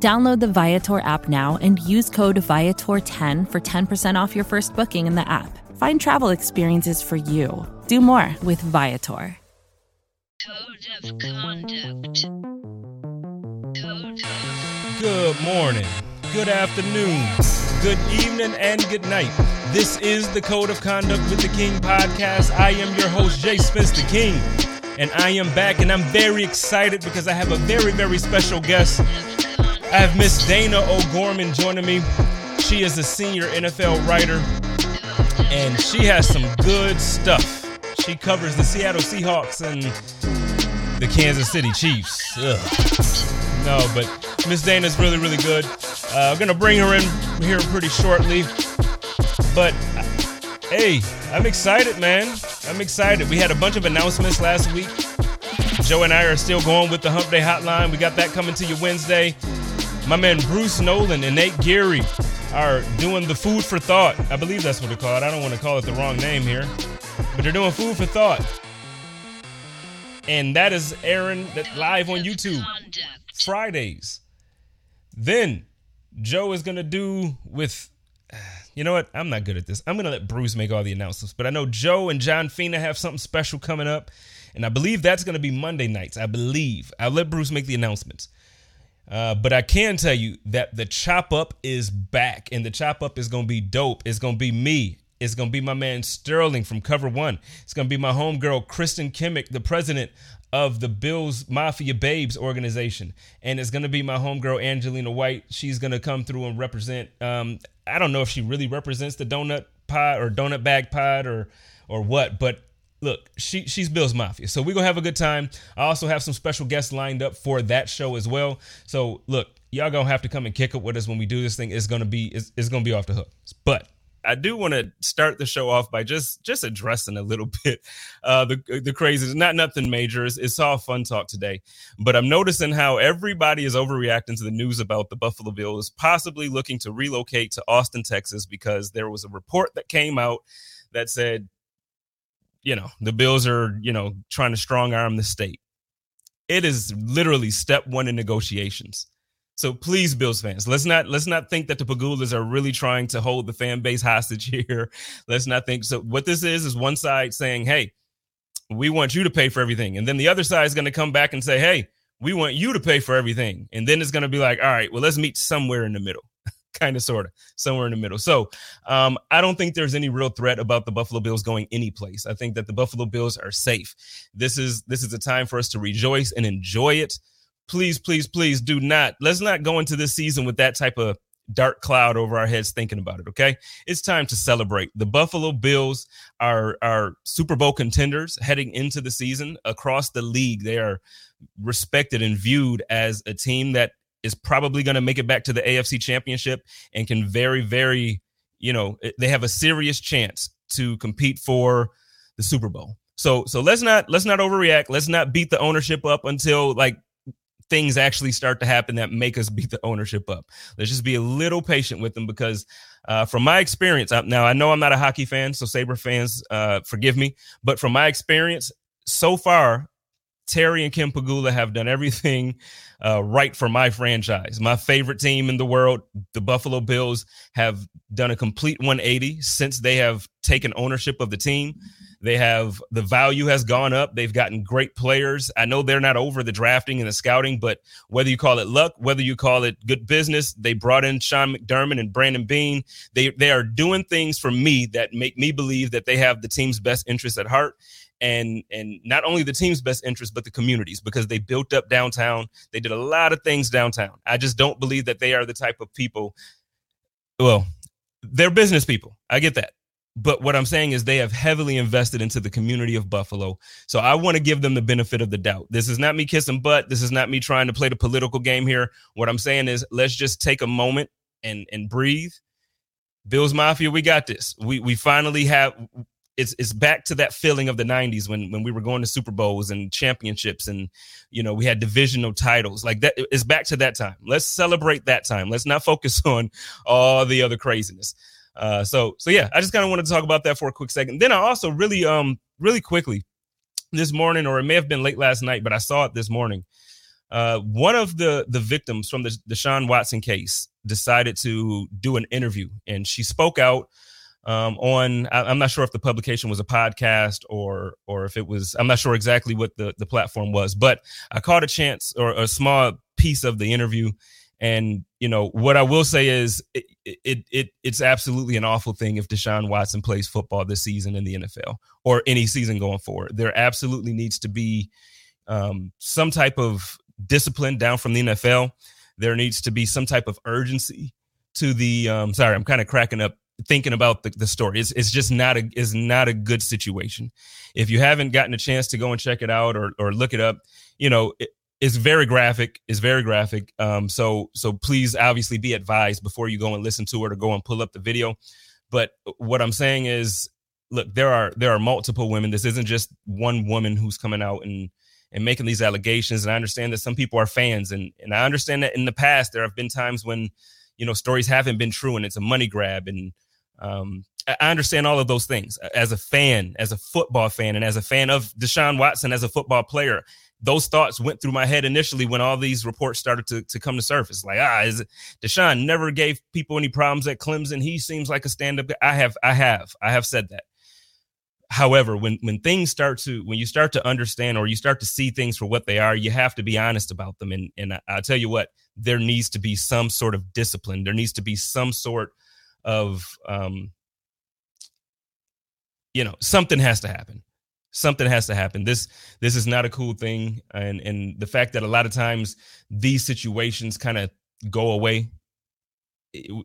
Download the Viator app now and use code Viator10 for 10% off your first booking in the app. Find travel experiences for you. Do more with Viator. Code of conduct. Code of Good morning, good afternoon, good evening, and good night. This is the Code of Conduct with the King podcast. I am your host, Jay Spence the King, and I am back, and I'm very excited because I have a very, very special guest. I have Miss Dayna O'Gorman joining me. She is a senior NFL writer, and she has some good stuff. She covers the Seattle Seahawks and the Kansas City Chiefs. Ugh. No, but Miss Dayna's really, really good. Uh, I'm gonna bring her in here pretty shortly. But uh, hey, I'm excited, man. I'm excited. We had a bunch of announcements last week. Joe and I are still going with the Hump Day Hotline. We got that coming to you Wednesday. My man Bruce Nolan and Nate Geary are doing the food for thought. I believe that's what they call it. I don't want to call it the wrong name here, but they're doing food for thought, and that is that live on YouTube. Fridays. Then Joe is gonna do with. You know what? I'm not good at this. I'm gonna let Bruce make all the announcements, but I know Joe and John Fina have something special coming up, and I believe that's gonna be Monday nights. I believe. I'll let Bruce make the announcements. Uh, but I can tell you that the chop up is back, and the chop up is gonna be dope. It's gonna be me. It's gonna be my man Sterling from Cover One. It's gonna be my homegirl Kristen Kimmick, the president of the Bills Mafia Babes organization, and it's gonna be my homegirl Angelina White. She's gonna come through and represent. Um, I don't know if she really represents the donut pod or donut bag pod or or what, but look, she she's Bill's Mafia. So we're gonna have a good time. I also have some special guests lined up for that show as well. So look, y'all gonna have to come and kick it with us when we do this thing. It's gonna be it's, it's gonna be off the hook. But I do want to start the show off by just just addressing a little bit uh the the craziness. Not nothing major. It's, it's all fun talk today. But I'm noticing how everybody is overreacting to the news about the Buffalo Bills possibly looking to relocate to Austin, Texas, because there was a report that came out that said you know the bills are you know trying to strong arm the state. It is literally step one in negotiations. So please bills fans let's not let's not think that the Pegulas are really trying to hold the fan base hostage here. Let's not think so what this is is one side saying hey we want you to pay for everything. And then the other side is going to come back and say hey we want you to pay for everything. And then it's going to be like all right well let's meet somewhere in the middle kind of sort of somewhere in the middle. So um, i don't think there's any real threat about the buffalo bills going any place i think that the buffalo bills are safe. This is this is a time for us to rejoice and enjoy it. Please please please do not let's not go into this season with that type of dark cloud over our heads thinking about it okay? It's time to celebrate. The buffalo bills are are super bowl contenders heading into the season across the league. They are respected and viewed as a team that is probably going to make it back to the AFC championship and can very very you know they have a serious chance to compete for the Super Bowl. So so let's not let's not overreact. Let's not beat the ownership up until like things actually start to happen that make us beat the ownership up. Let's just be a little patient with them because uh, from my experience, I, now I know I'm not a hockey fan, so Sabre fans, uh, forgive me, but from my experience so far, Terry and Kim Pegula have done everything uh, right for my franchise. My favorite team in the world, the Buffalo Bills, have done a complete 180 since they have taken ownership of the team. They have the value has gone up. They've gotten great players. I know they're not over the drafting and the scouting, but whether you call it luck, whether you call it good business, they brought in Sean McDermott and Brandon Beane. They they are doing things for me that make me believe that they have the team's best interest at heart and and not only the team's best interest but the communities because they built up downtown. They did a lot of things downtown. I just don't believe that they are the type of people well they're business people. I get that. But what i'm saying is they have heavily invested into the community of buffalo. So i want to give them the benefit of the doubt. This is not me kissing butt. This is not me trying to play the political game here. What i'm saying is let's just take a moment and and breathe. Bills Mafia, we got this. We we finally have it's it's back to that feeling of the 90s when when we were going to Super Bowls and championships and you know we had divisional titles. Like that it's back to that time. Let's celebrate that time. Let's not focus on all the other craziness. Uh so so yeah I just kind of wanted to talk about that for a quick second. Then I also really um really quickly this morning or it may have been late last night but I saw it this morning. Uh one of the the victims from the Deshaun Watson case decided to do an interview and she spoke out um, on I, am not sure if the publication was a podcast or or if it was I'm not sure exactly what the the platform was, but I caught a chance or a small piece of the interview. And you know what I will say is it, it it it's absolutely an awful thing if Deshaun Watson plays football this season in the NFL or any season going forward. There absolutely needs to be um, some type of discipline down from the NFL. There needs to be some type of urgency to the. Um, sorry, I'm kind of cracking up thinking about the, the story. It's, it's just not a is not a good situation. If you haven't gotten a chance to go and check it out or or look it up, you know, it, it's very graphic. It's very graphic. Um, so so please obviously be advised before you go and listen to it or go and pull up the video. But what I'm saying is, look, there are there are multiple women. This isn't just one woman who's coming out and and making these allegations. And I understand that some people are fans, and and I understand that in the past there have been times when you know stories haven't been true and it's a money grab and um, I understand all of those things as a fan, as a football fan, and as a fan of Deshaun Watson as a football player. Those thoughts went through my head initially when all these reports started to, to come to surface. Like, ah, is it, Deshaun never gave people any problems at Clemson. He seems like a stand up. I have, I have, I have said that. However, when when things start to when you start to understand or you start to see things for what they are, you have to be honest about them. And and I, I'll tell you what, there needs to be some sort of discipline. There needs to be some sort of um, you know something has to happen. Something has to happen. This this is not a cool thing and and the fact that a lot of times these situations kind of go away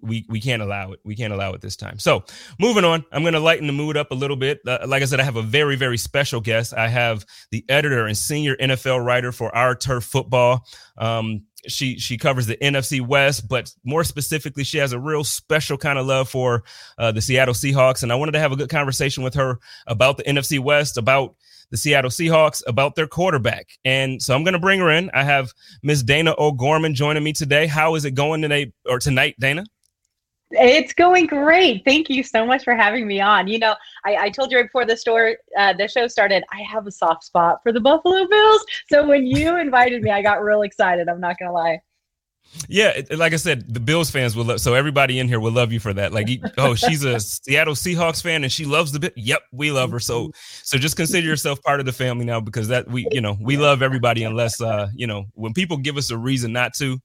we we can't allow it. We can't allow it this time. So moving on, I'm going to lighten the mood up a little bit. Uh, like I said, I have a very very special guest. I have the editor and senior NFL writer for Our Turf Football. Um, she she covers the NFC West, but more specifically, she has a real special kind of love for uh, the Seattle Seahawks. And I wanted to have a good conversation with her about the NFC West, about the Seattle Seahawks about their quarterback. And so I'm going to bring her in. I have Miss Dayna O'Gorman joining me today. How is it going today or tonight, Dayna? It's going great. Thank you so much for having me on. You know, I, I told you right before the store uh, the show started, I have a soft spot for the Buffalo Bills. So when you invited me, I got real excited. I'm not gonna lie. Yeah, like I said, the Bills fans will love. So everybody in here will love you for that. Like, oh, she's a Seattle Seahawks fan and she loves the bit. Yep, we love her. So, so just consider yourself part of the family now because that we, you know, we love everybody unless, uh, you know, when people give us a reason not to.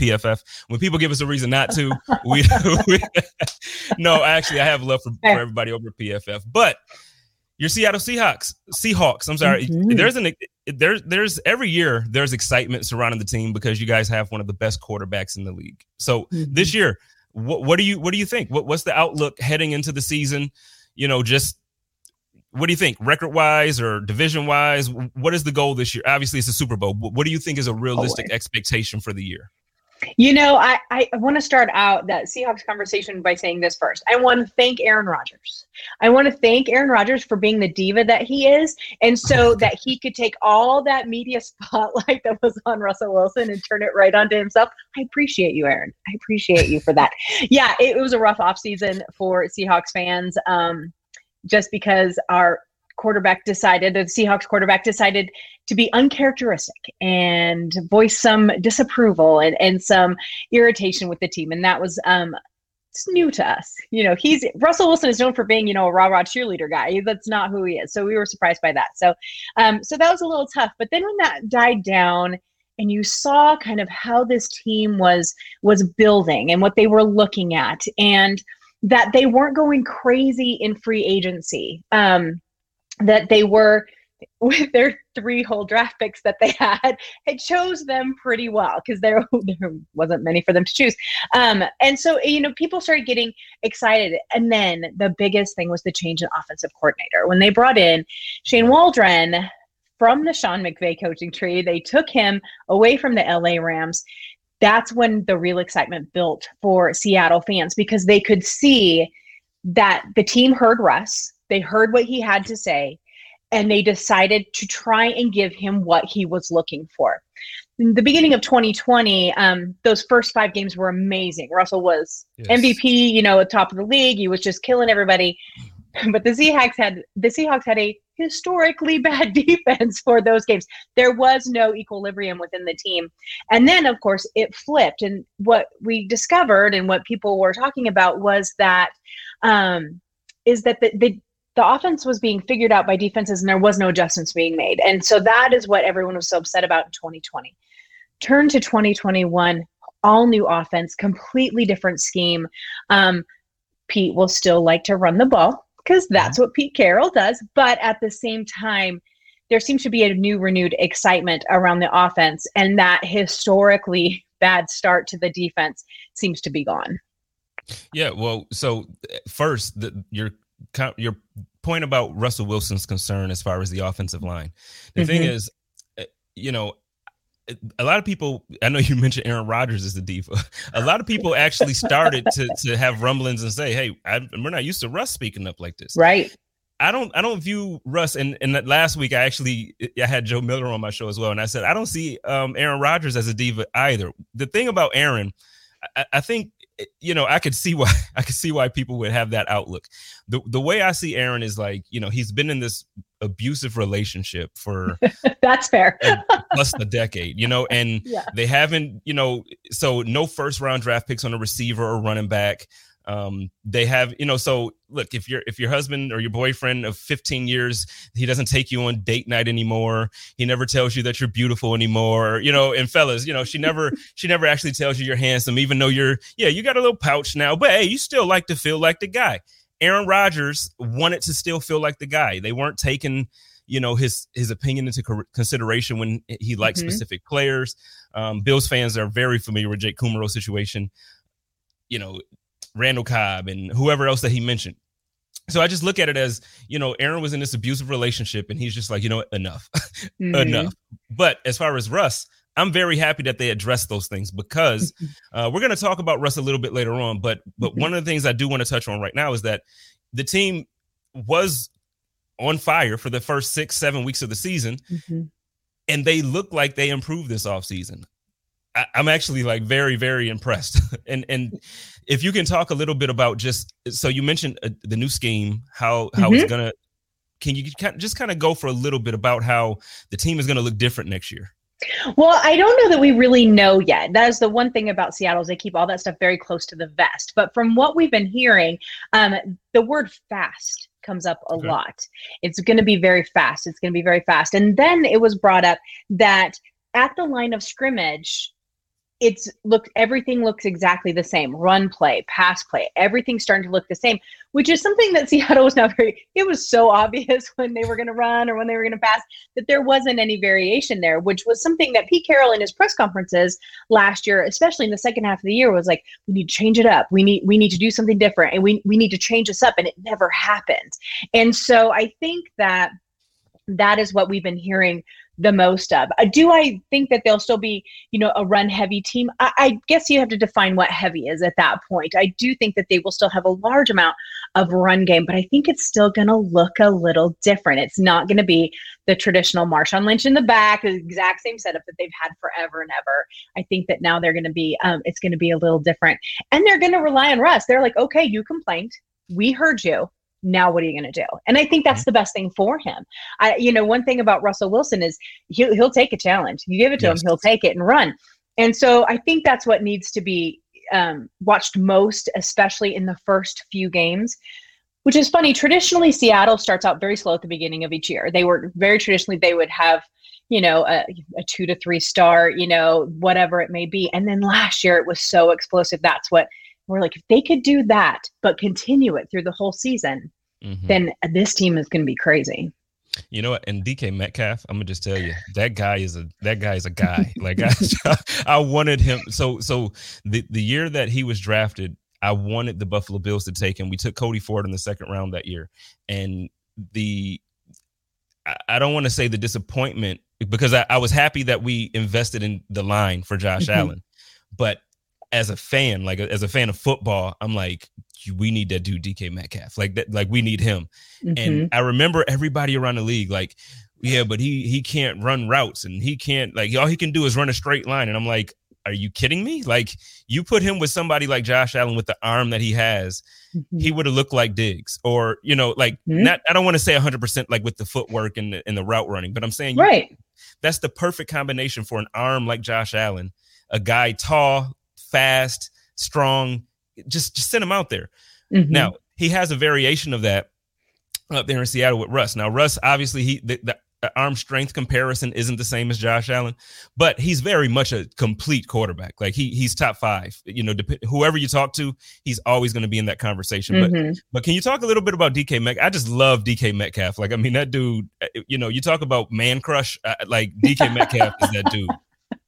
PFF. When people give us a reason not to, we, we no, actually, I have love for, for everybody over PFF. But your Seattle Seahawks, Seahawks. I'm sorry. Mm-hmm. There's an there's there's every year there's excitement surrounding the team because you guys have one of the best quarterbacks in the league. So mm-hmm. this year, what what do you what do you think? What what's the outlook heading into the season? You know, just what do you think, record wise or division wise? What is the goal this year? Obviously, it's a Super Bowl. What do you think is a realistic expectation for the year? You know, I, I want to start out that Seahawks conversation by saying this first. I want to thank Aaron Rodgers. I want to thank Aaron Rodgers for being the diva that he is. And so that he could take all that media spotlight that was on Russell Wilson and turn it right onto himself. I appreciate you, Aaron. I appreciate you for that. Yeah, it, it was a rough offseason for Seahawks fans um, just because our quarterback decided, the Seahawks quarterback decided to be uncharacteristic and voice some disapproval and, and some irritation with the team. And that was um, it's new to us. You know, he's Russell Wilson is known for being, you know, a rah rah cheerleader guy. That's not who he is. So we were surprised by that. So, um, so that was a little tough. But then when that died down, and you saw kind of how this team was was building and what they were looking at, and that they weren't going crazy in free agency. Um, that they were with their three whole draft picks that they had, it chose them pretty well because there, there wasn't many for them to choose. Um, and so, you know, people started getting excited. And then the biggest thing was the change in offensive coordinator. When they brought in Shane Waldron from the Sean McVay coaching tree, they took him away from the LA Rams that's when the real excitement built for Seattle fans because they could see that the team heard Russ, they heard what he had to say, and they decided to try and give him what he was looking for. In the beginning of 2020, um, those first five games were amazing. Russell was Yes. MVP, you know, at top of the league. He was just killing everybody. But the Seahawks had the Seahawks had a historically bad defense for those games. There was no equilibrium within the team. And then of course it flipped. And what we discovered and what people were talking about was that um is that the, the the offense was being figured out by defenses and there was no adjustments being made. And so that is what everyone was so upset about in 2020. Turn to 2021, all new offense, completely different scheme. Um, Pete will still like to run the ball because that's what Pete Carroll does. But at the same time, there seems to be a new renewed excitement around the offense, and that historically bad start to the defense seems to be gone. Yeah, well, so uh, first, the, your your point about Russell Wilson's concern as far as the offensive line. The thing Mhm. is, uh, you know, a lot of people. I know you mentioned Aaron Rodgers as the diva. A lot of people actually started to to have rumblings and say, "Hey, I, we're not used to Russ speaking up like this." Right. I don't I don't view Russ and and that last week I actually I had Joe Miller on my show as well and I said I don't see um, Aaron Rodgers as a diva either. The thing about Aaron, I, I think you know I could see why I could see why people would have that outlook. The the way I see Aaron is like you know he's been in this abusive relationship for That's fair. plus a decade, you know, and Yeah. they haven't, you know, so no first round draft picks on a receiver or running back. Um, they have, you know, so look, if your if your husband or your boyfriend of 15 years, he doesn't take you on date night anymore. He never tells you that you're beautiful anymore. You know, and fellas, you know, she never she never actually tells you you're handsome, even though you're yeah, you got a little pouch now, but hey, you still like to feel like the guy. Aaron Rodgers wanted to still feel like the guy. They weren't taking, you know, his his opinion into consideration when he liked Mhm. specific players. Um, Bills fans are very familiar with Jake Kumerow situation. You know, Randall Cobb and whoever else that he mentioned. So I just look at it as, you know, Aaron was in this abusive relationship and he's just like, you know, enough, Mhm. enough. But as far as Russ, I'm very happy that they addressed those things because uh, we're going to talk about Russ a little bit later on. But but Mhm. one of the things I do want to touch on right now is that the team was on fire for the first six seven weeks of the season, Mhm. and they look like they improved this offseason. I, I'm actually like very very impressed. and and if you can talk a little bit about just so you mentioned uh, the new scheme, how how it's gonna. Can you just kind of go for a little bit about how the team is going to look different next year? Well, I don't know that we really know yet. That is the one thing about Seattle is they keep all that stuff very close to the vest. But from what we've been hearing, um, the word fast comes up a Okay. lot. It's going to be very fast. It's going to be very fast. And then it was brought up that at the line of scrimmage, it's look everything looks exactly the same. Run play, pass play, everything's starting to look the same, which is something that Seattle was not very. It was so obvious when they were going to run or when they were going to pass that there wasn't any variation there, which was something that Pete Carroll in his press conferences last year, especially in the second half of the year, was like, we need to change it up. We need we need to do something different, and we we need to change this up, and it never happened. And so I think that that is what we've been hearing the most of. Uh, do I think that they'll still be, you know, a run heavy team? I, I guess you have to define what heavy is at that point. I do think that they will still have a large amount of run game, but I think it's still going to look a little different. It's not going to be the traditional Marshawn Lynch in the back, the exact same setup that they've had forever and ever. I think that now they're going to be, um, it's going to be a little different, and they're going to rely on Russ. They're like, okay, you complained, we heard you. Now what are you going to do? And I think that's the best thing for him. I, you know, one thing about Russell Wilson is he'll he'll take a challenge. You give it to Yes. him, he'll take it and run. And so I think that's what needs to be um, watched most, especially in the first few games. Which is funny. Traditionally, Seattle starts out very slow at the beginning of each year. They were very traditionally they would have, you know, a, a two to three star, you know, whatever it may be. And then last year it was so explosive. That's what we're like. If they could do that, but continue it through the whole season, Mhm. then this team is going to be crazy. You know what? And DK Metcalf, I'm gonna just tell you that guy is a that guy is a guy. like I, I wanted him. So so the the year that he was drafted, I wanted the Buffalo Bills to take him. We took Cody Ford in the second round that year, and the I, I don't want to say the disappointment because I, I was happy that we invested in the line for Josh Mhm. Allen. but as a fan, like as a fan of football, I'm like, we need that dude DK Metcalf. Like that, like we need him. Mhm. And I remember everybody around the league, like, yeah, but he he can't run routes and he can't like all he can do is run a straight line. And I'm like, are you kidding me? Like you put him with somebody like Josh Allen with the arm that he has, Mhm. he would have looked like Diggs, or you know, like Mhm. not. I don't want to say 100 percent like with the footwork and the, and the route running, but I'm saying you- right. that's the perfect combination for an arm like Josh Allen, a guy tall, fast, strong. Just just send him out there. Mhm. Now he has a variation of that up there in Seattle with Russ. Now Russ, obviously, he the, the arm strength comparison isn't the same as Josh Allen, but he's very much a complete quarterback. Like he he's top five. You know, dep- whoever you talk to, he's always going to be in that conversation. But Mhm. but can you talk a little bit about DK Metcalf? I just love DK Metcalf. Like I mean, that dude. uh, You know, you talk about man crush. Uh, like DK Metcalf is that dude.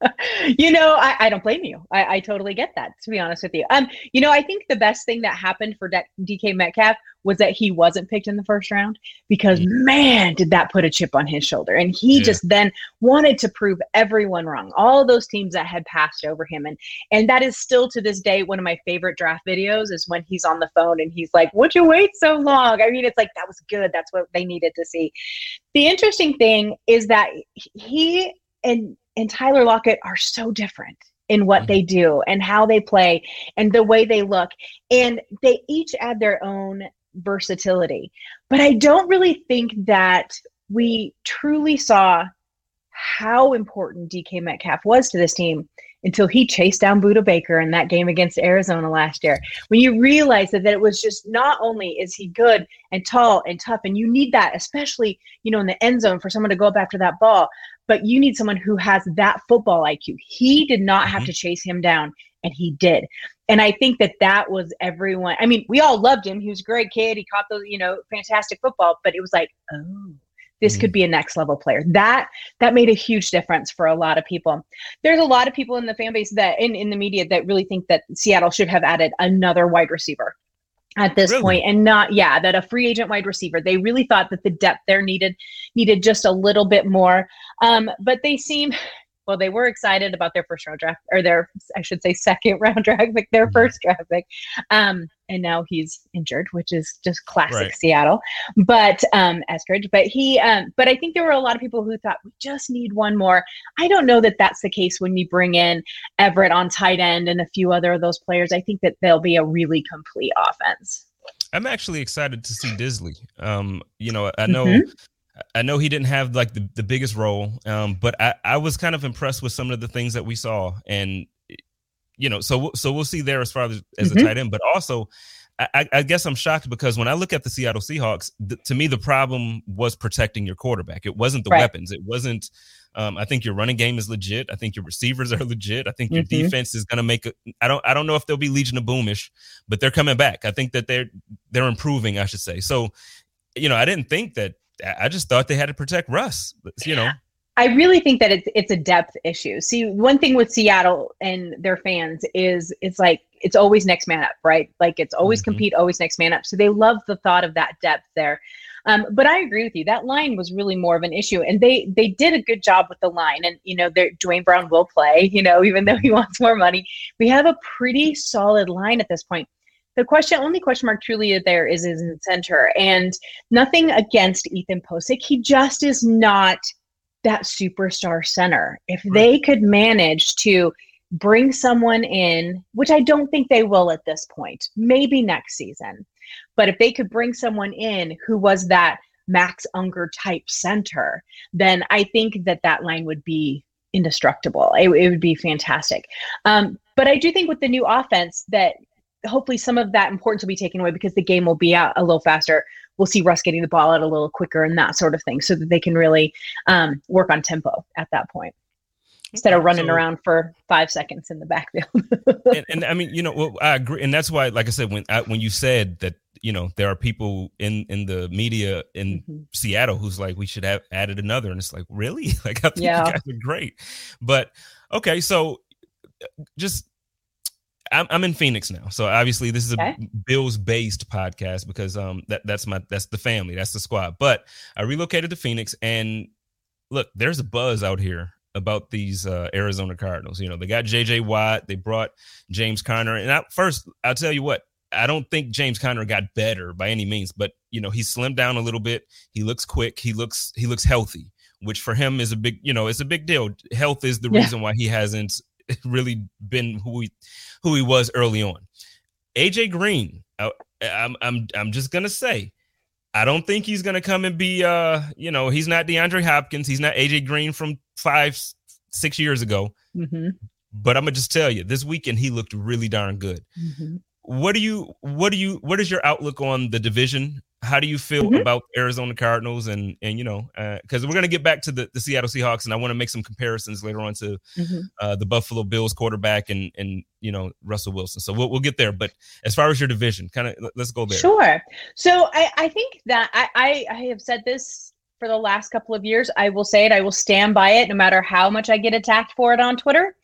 you know, I, I don't blame you. I, I totally get that, to be honest with you. Um, you know, I think the best thing that happened for De- DK Metcalf was that he wasn't picked in the first round because man, did that put a chip on his shoulder. And he Yeah. just then wanted to prove everyone wrong. All those teams that had passed over him. And and that is still to this day one of my favorite draft videos is when he's on the phone and he's like, Would you wait so long? I mean, it's like that was good. That's what they needed to see. The interesting thing is that he and and Tyler Lockett are so different in what Mhm. they do and how they play and the way they look and they each add their own versatility but i don't really think that we truly saw how important dk metcalf was to this team until he chased down budda baker in that game against arizona last year when you realize that, that it was just not only is he good and tall and tough and you need that especially you know in the end zone for someone to go up after that ball but you need someone who has that football IQ. He did not have Mhm. to chase him down, and he did. And I think that that was everyone. I mean, we all loved him. He was a great kid. He caught those, you know, fantastic football. But it was like, oh, this could be a next level player. That that made a huge difference for a lot of people. There's a lot of people in the fan base that in in the media that really think that Seattle should have added another wide receiver at this Really? point and not yeah that a free agent wide receiver they really thought that the depth there needed needed just a little bit more um, but they seem well, they were excited about their first round draft or their, I should say, second round draft pick, their Mhm. first draft pick. Um, and now he's injured, which is just classic Right. Seattle. But um, Eskridge, but he, um, but I think there were a lot of people who thought we just need one more. I don't know that that's the case when you bring in Everett on tight end and a few other of those players. I think that they'll be a really complete offense. I'm actually excited to see Dissly. Um, you know, I know Mhm. I know he didn't have like the, the biggest role, um, but I, I was kind of impressed with some of the things that we saw. And you know, so so we'll see there as far as, as Mhm. a tight end, but also I, I- guess I'm shocked because when I look at the Seattle Seahawks, th- to me the problem was protecting your quarterback. It wasn't the Right. weapons. It wasn't. Um, I think your running game is legit. I think your receivers are legit. I think your Mhm. defense is going to make. A, I don't. I don't know if they'll be Legion of Boomish, but they're coming back. I think that they're they're improving. I should say. So, you know, I didn't think that. I just thought they had to protect Russ. You know, I really think that it's it's a depth issue. See, one thing with Seattle and their fans is it's like it's always next man up, right? Like it's always Mhm. compete, always next man up. So they love the thought of that depth there. Um, but I agree with you. That line was really more of an issue, and they they did a good job with the line. And you know, Duane Brown will play. You know, even though he wants more money, we have a pretty solid line at this point. The question, only question mark truly there is is in center, and nothing against Ethan Pocic. He just is not that superstar center. If they could manage to bring someone in, which I don't think they will at this point, maybe next season, but if they could bring someone in who was that Max Unger type center, then I think that that line would be indestructible. It, it would be fantastic. Um, but I do think with the new offense that hopefully some of that importance will be taken away because the game will be out a little faster. We'll see Russ getting the ball out a little quicker and that sort of thing so that they can really um, work on tempo at that point instead of running so- around for five seconds in the backfield. and, and I mean, you know, well, I agree, and that's why, like I said, when I, when you said that, you know, there are people in in the media in Mhm. Seattle who's like, we should have added another, and it's like, really? Like, I think Yeah. you guys are great, but okay, so uh, just. I'm, I'm in Phoenix now, so obviously this is a Okay. Bills based podcast because um that that's my that's the family that's the squad. But I relocated to Phoenix, and look, there's a buzz out here about these uh, Arizona Cardinals. You know, they got J.J. Watt, they brought James Conner, and I, first I'll tell you what. I don't think James Conner got better by any means, but you know he slimmed down a little bit. He looks quick. He looks he looks healthy, which for him is a big you know it's a big deal. Health is the Yeah. reason why he hasn't really been who he who he was early on. AJ Green, I, I'm I'm I'm just gonna say, I don't think he's gonna come and be uh you know he's not DeAndre Hopkins, he's not AJ Green from five six years ago. Mhm, But I'm gonna just tell you, this weekend he looked really darn good. mhm. What do you what do you what is your outlook on the division? How do you feel Mhm. about Arizona Cardinals and and you know because we're gonna get back to the, the Seattle Seahawks and I want to make some comparisons later on to Mhm. uh, the Buffalo Bills quarterback and and you know Russell Wilson. So we'll we'll get there. But as far as your division, kind of let's go there. Sure. So I, I think that I, I, I have said this for the last couple of years. I will say it. I will stand by it no matter how much I get attacked for it on Twitter.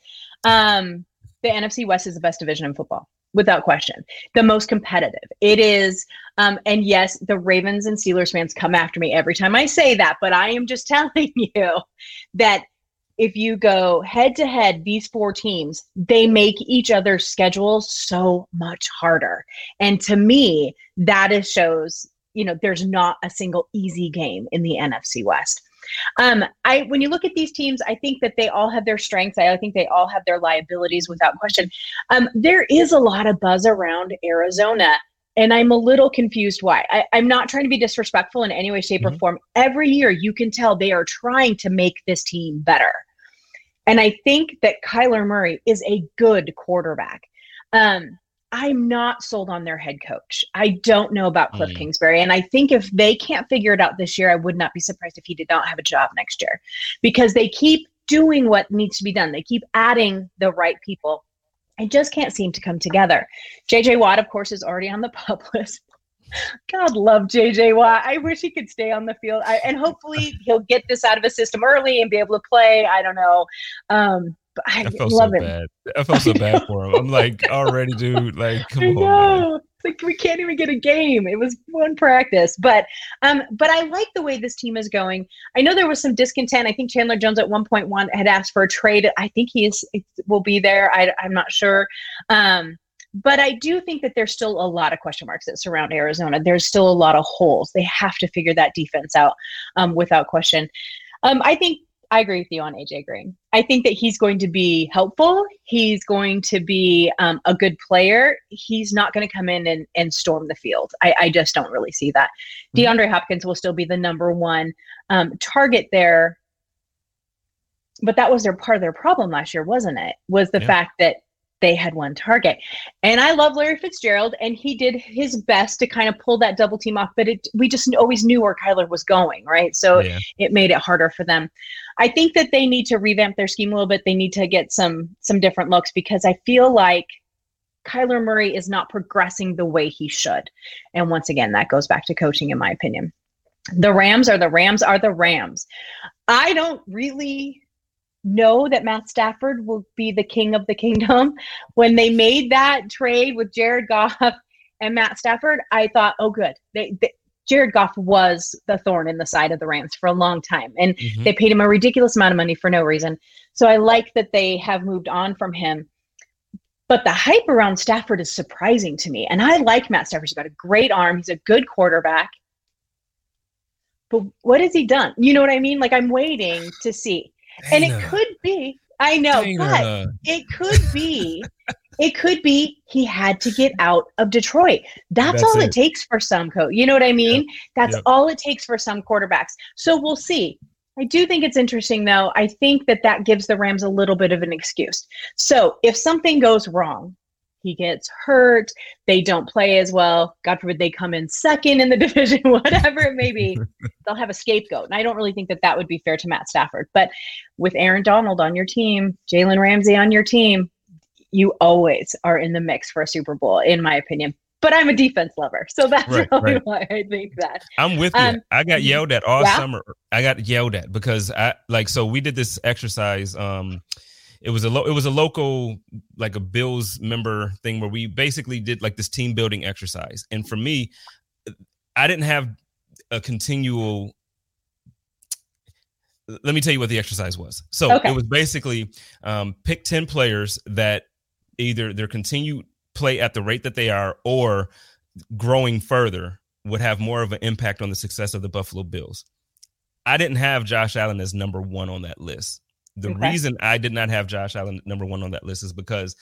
Um, the NFC West is the best division in football, without question. The most competitive. It is. Um, and yes, the Ravens and Steelers fans come after me every time I say that, but I am just telling you that if you go head to head, these four teams, they make each other's schedules so much harder. And to me, that is shows, you know, there's not a single easy game in the NFC West. Um, I when you look at these teams, I think that they all have their strengths. I think they all have their liabilities without question. Um, there is a lot of buzz around Arizona. And I'm a little confused why. I, I'm not trying to be disrespectful in any way, shape, or Mhm. form. Every year you can tell they are trying to make this team better. And I think that Kyler Murray is a good quarterback. Um, I'm not sold on their head coach. I don't know about Cliff Mm. Kingsbury. And I think if they can't figure it out this year, I would not be surprised if he did not have a job next year because they keep doing what needs to be done. They keep adding the right people. I just can't seem to come together. JJ Watt, of course, is already on the pup list. God love JJ Watt. I wish he could stay on the field. I, and hopefully he'll get this out of his system early and be able to play. I don't know. Um, but I, I felt love so him. bad. I felt so bad for him. I'm like already, dude. Like, come I on, like we can't even get a game. It was one practice, but um, but I like the way this team is going. I know there was some discontent. I think Chandler Jones at one point one had asked for a trade. I think he is will be there. I, I'm not sure. Um, but I do think that there's still a lot of question marks that surround Arizona. There's still a lot of holes. They have to figure that defense out um, without question. Um, I think I agree with you on AJ Green. I think that he's going to be helpful. He's going to be um, a good player. He's not going to come in and, and storm the field. I, I just don't really see that. Mhm. DeAndre Hopkins will still be the number one um, target there. But that was their part of their problem last year, wasn't it? Was the Yeah. fact that they had one target. And I love Larry Fitzgerald, and he did his best to kind of pull that double team off. But it, we just always knew where Kyler was going, right? So Yeah. it made it harder for them. I think that they need to revamp their scheme a little bit. They need to get some some different looks because I feel like Kyler Murray is not progressing the way he should. And once again, that goes back to coaching, in my opinion. The Rams are the Rams are the Rams. I don't really know that Matt Stafford will be the king of the kingdom. When they made that trade with Jared Goff and Matt Stafford, I thought, oh, good. They, they, Jared Goff was the thorn in the side of the Rams for a long time. And Mhm. they paid him a ridiculous amount of money for no reason. So I like that they have moved on from him. But the hype around Stafford is surprising to me. And I like Matt Stafford. He's got a great arm. He's a good quarterback. But what has he done? You know what I mean? Like I'm waiting to see. And it could be, I know, but it could be it could be he had to get out of Detroit. That's, That's all it. it. takes for some coach. You know what I mean? That's Yep. all it takes for some quarterbacks. So we'll see. I do think it's interesting though. I think that that gives the Rams a little bit of an excuse. So if something goes wrong, he gets hurt, they don't play as well, God forbid they come in second in the division, whatever it may be, they'll have a scapegoat. And I don't really think that that would be fair to Matt Stafford. But with Aaron Donald on your team, Jalen Ramsey on your team, you always are in the mix for a Super Bowl, in my opinion. But I'm a defense lover, so that's Right, really right. why I think that. I'm with you. Um, I got yelled at all yeah? summer. I got yelled at because I like so we did this exercise. Um, it was a lo- it was a local like a Bills member thing where we basically did like this team building exercise. And for me, I didn't have a continual. let me tell you what the exercise was. So Okay. it was basically um, pick 10 players that either their continued play at the rate that they are or growing further would have more of an impact on the success of the Buffalo Bills. I didn't have Josh Allen as number one on that list. The Okay. reason I did not have Josh Allen number one on that list is because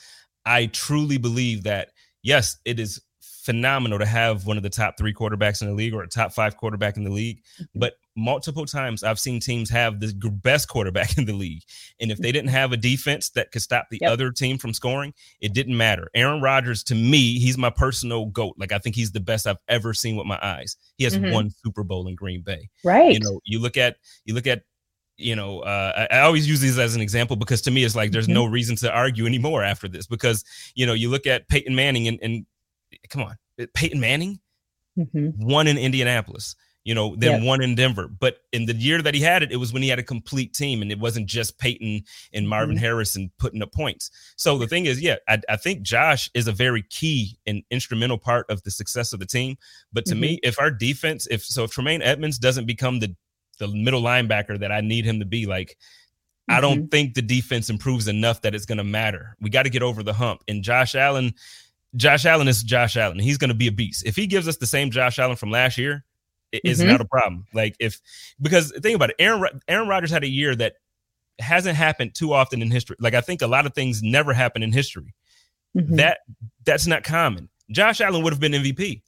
I truly believe that, yes, it is phenomenal to have one of the top three quarterbacks in the league or a top five quarterback in the league. But multiple times I've seen teams have the best quarterback in the league. And if they didn't have a defense that could stop the Yep. other team from scoring, it didn't matter. Aaron Rodgers, to me, he's my personal GOAT. Like I think he's the best I've ever seen with my eyes. He has Mhm. one Super Bowl in Green Bay Right. you know you look at you look at you know uh, I, I always use these as an example because to me it's like there's Mhm. no reason to argue anymore after this because you know you look at peyton manning and, and come on peyton manning Mhm. one in indianapolis you know then Yep. one in denver but in the year that he had it it was when he had a complete team and it wasn't just peyton and marvin Mhm. harrison putting up points so the thing is yeah I, I think josh is a very key and instrumental part of the success of the team but to me if our defense if so if tremaine edmunds doesn't become the the middle linebacker that I need him to be. Like, I don't think the defense improves enough that it's going to matter. We got to get over the hump. And Josh Allen, Josh Allen is Josh Allen. He's going to be a beast. If he gives us the same Josh Allen from last year, it is Mhm. not a problem. Like if because think about it, Aaron Aaron Rodgers had a year that hasn't happened too often in history. Like I think a lot of things never happen in history. Mhm. That that's not common. Josh Allen would have been MVP.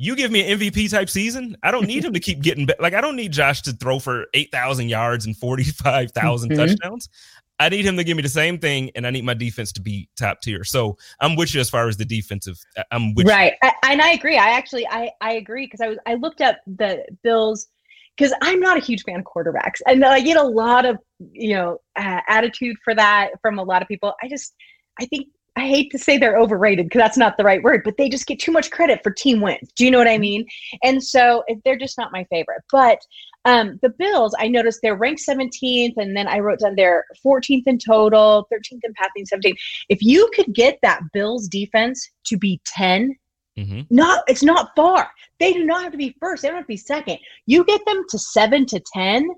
You give me an MVP type season, I don't need him to keep getting better. Like I don't need Josh to throw for eight thousand yards and forty five thousand Mhm. touchdowns. I need him to give me the same thing, and I need my defense to be top tier. So I'm with you as far as the defensive. I'm with you. right I, and i agree i actually i i agree because i was i looked up the bills because i'm not a huge fan of quarterbacks and i get a lot of you know uh, attitude for that from a lot of people i just i think i hate to say they're overrated because that's not the right word but they just get too much credit for team wins. Do you know what i mean? And so they're just not my favorite. But um, the bills i noticed they're ranked 17th and then i wrote down they're 14th in total 13th in passing 17th if you could get that bills defense to be 10 hmm not it's not far. They do not have to be first. They don't have to be second. You get them to seven to ten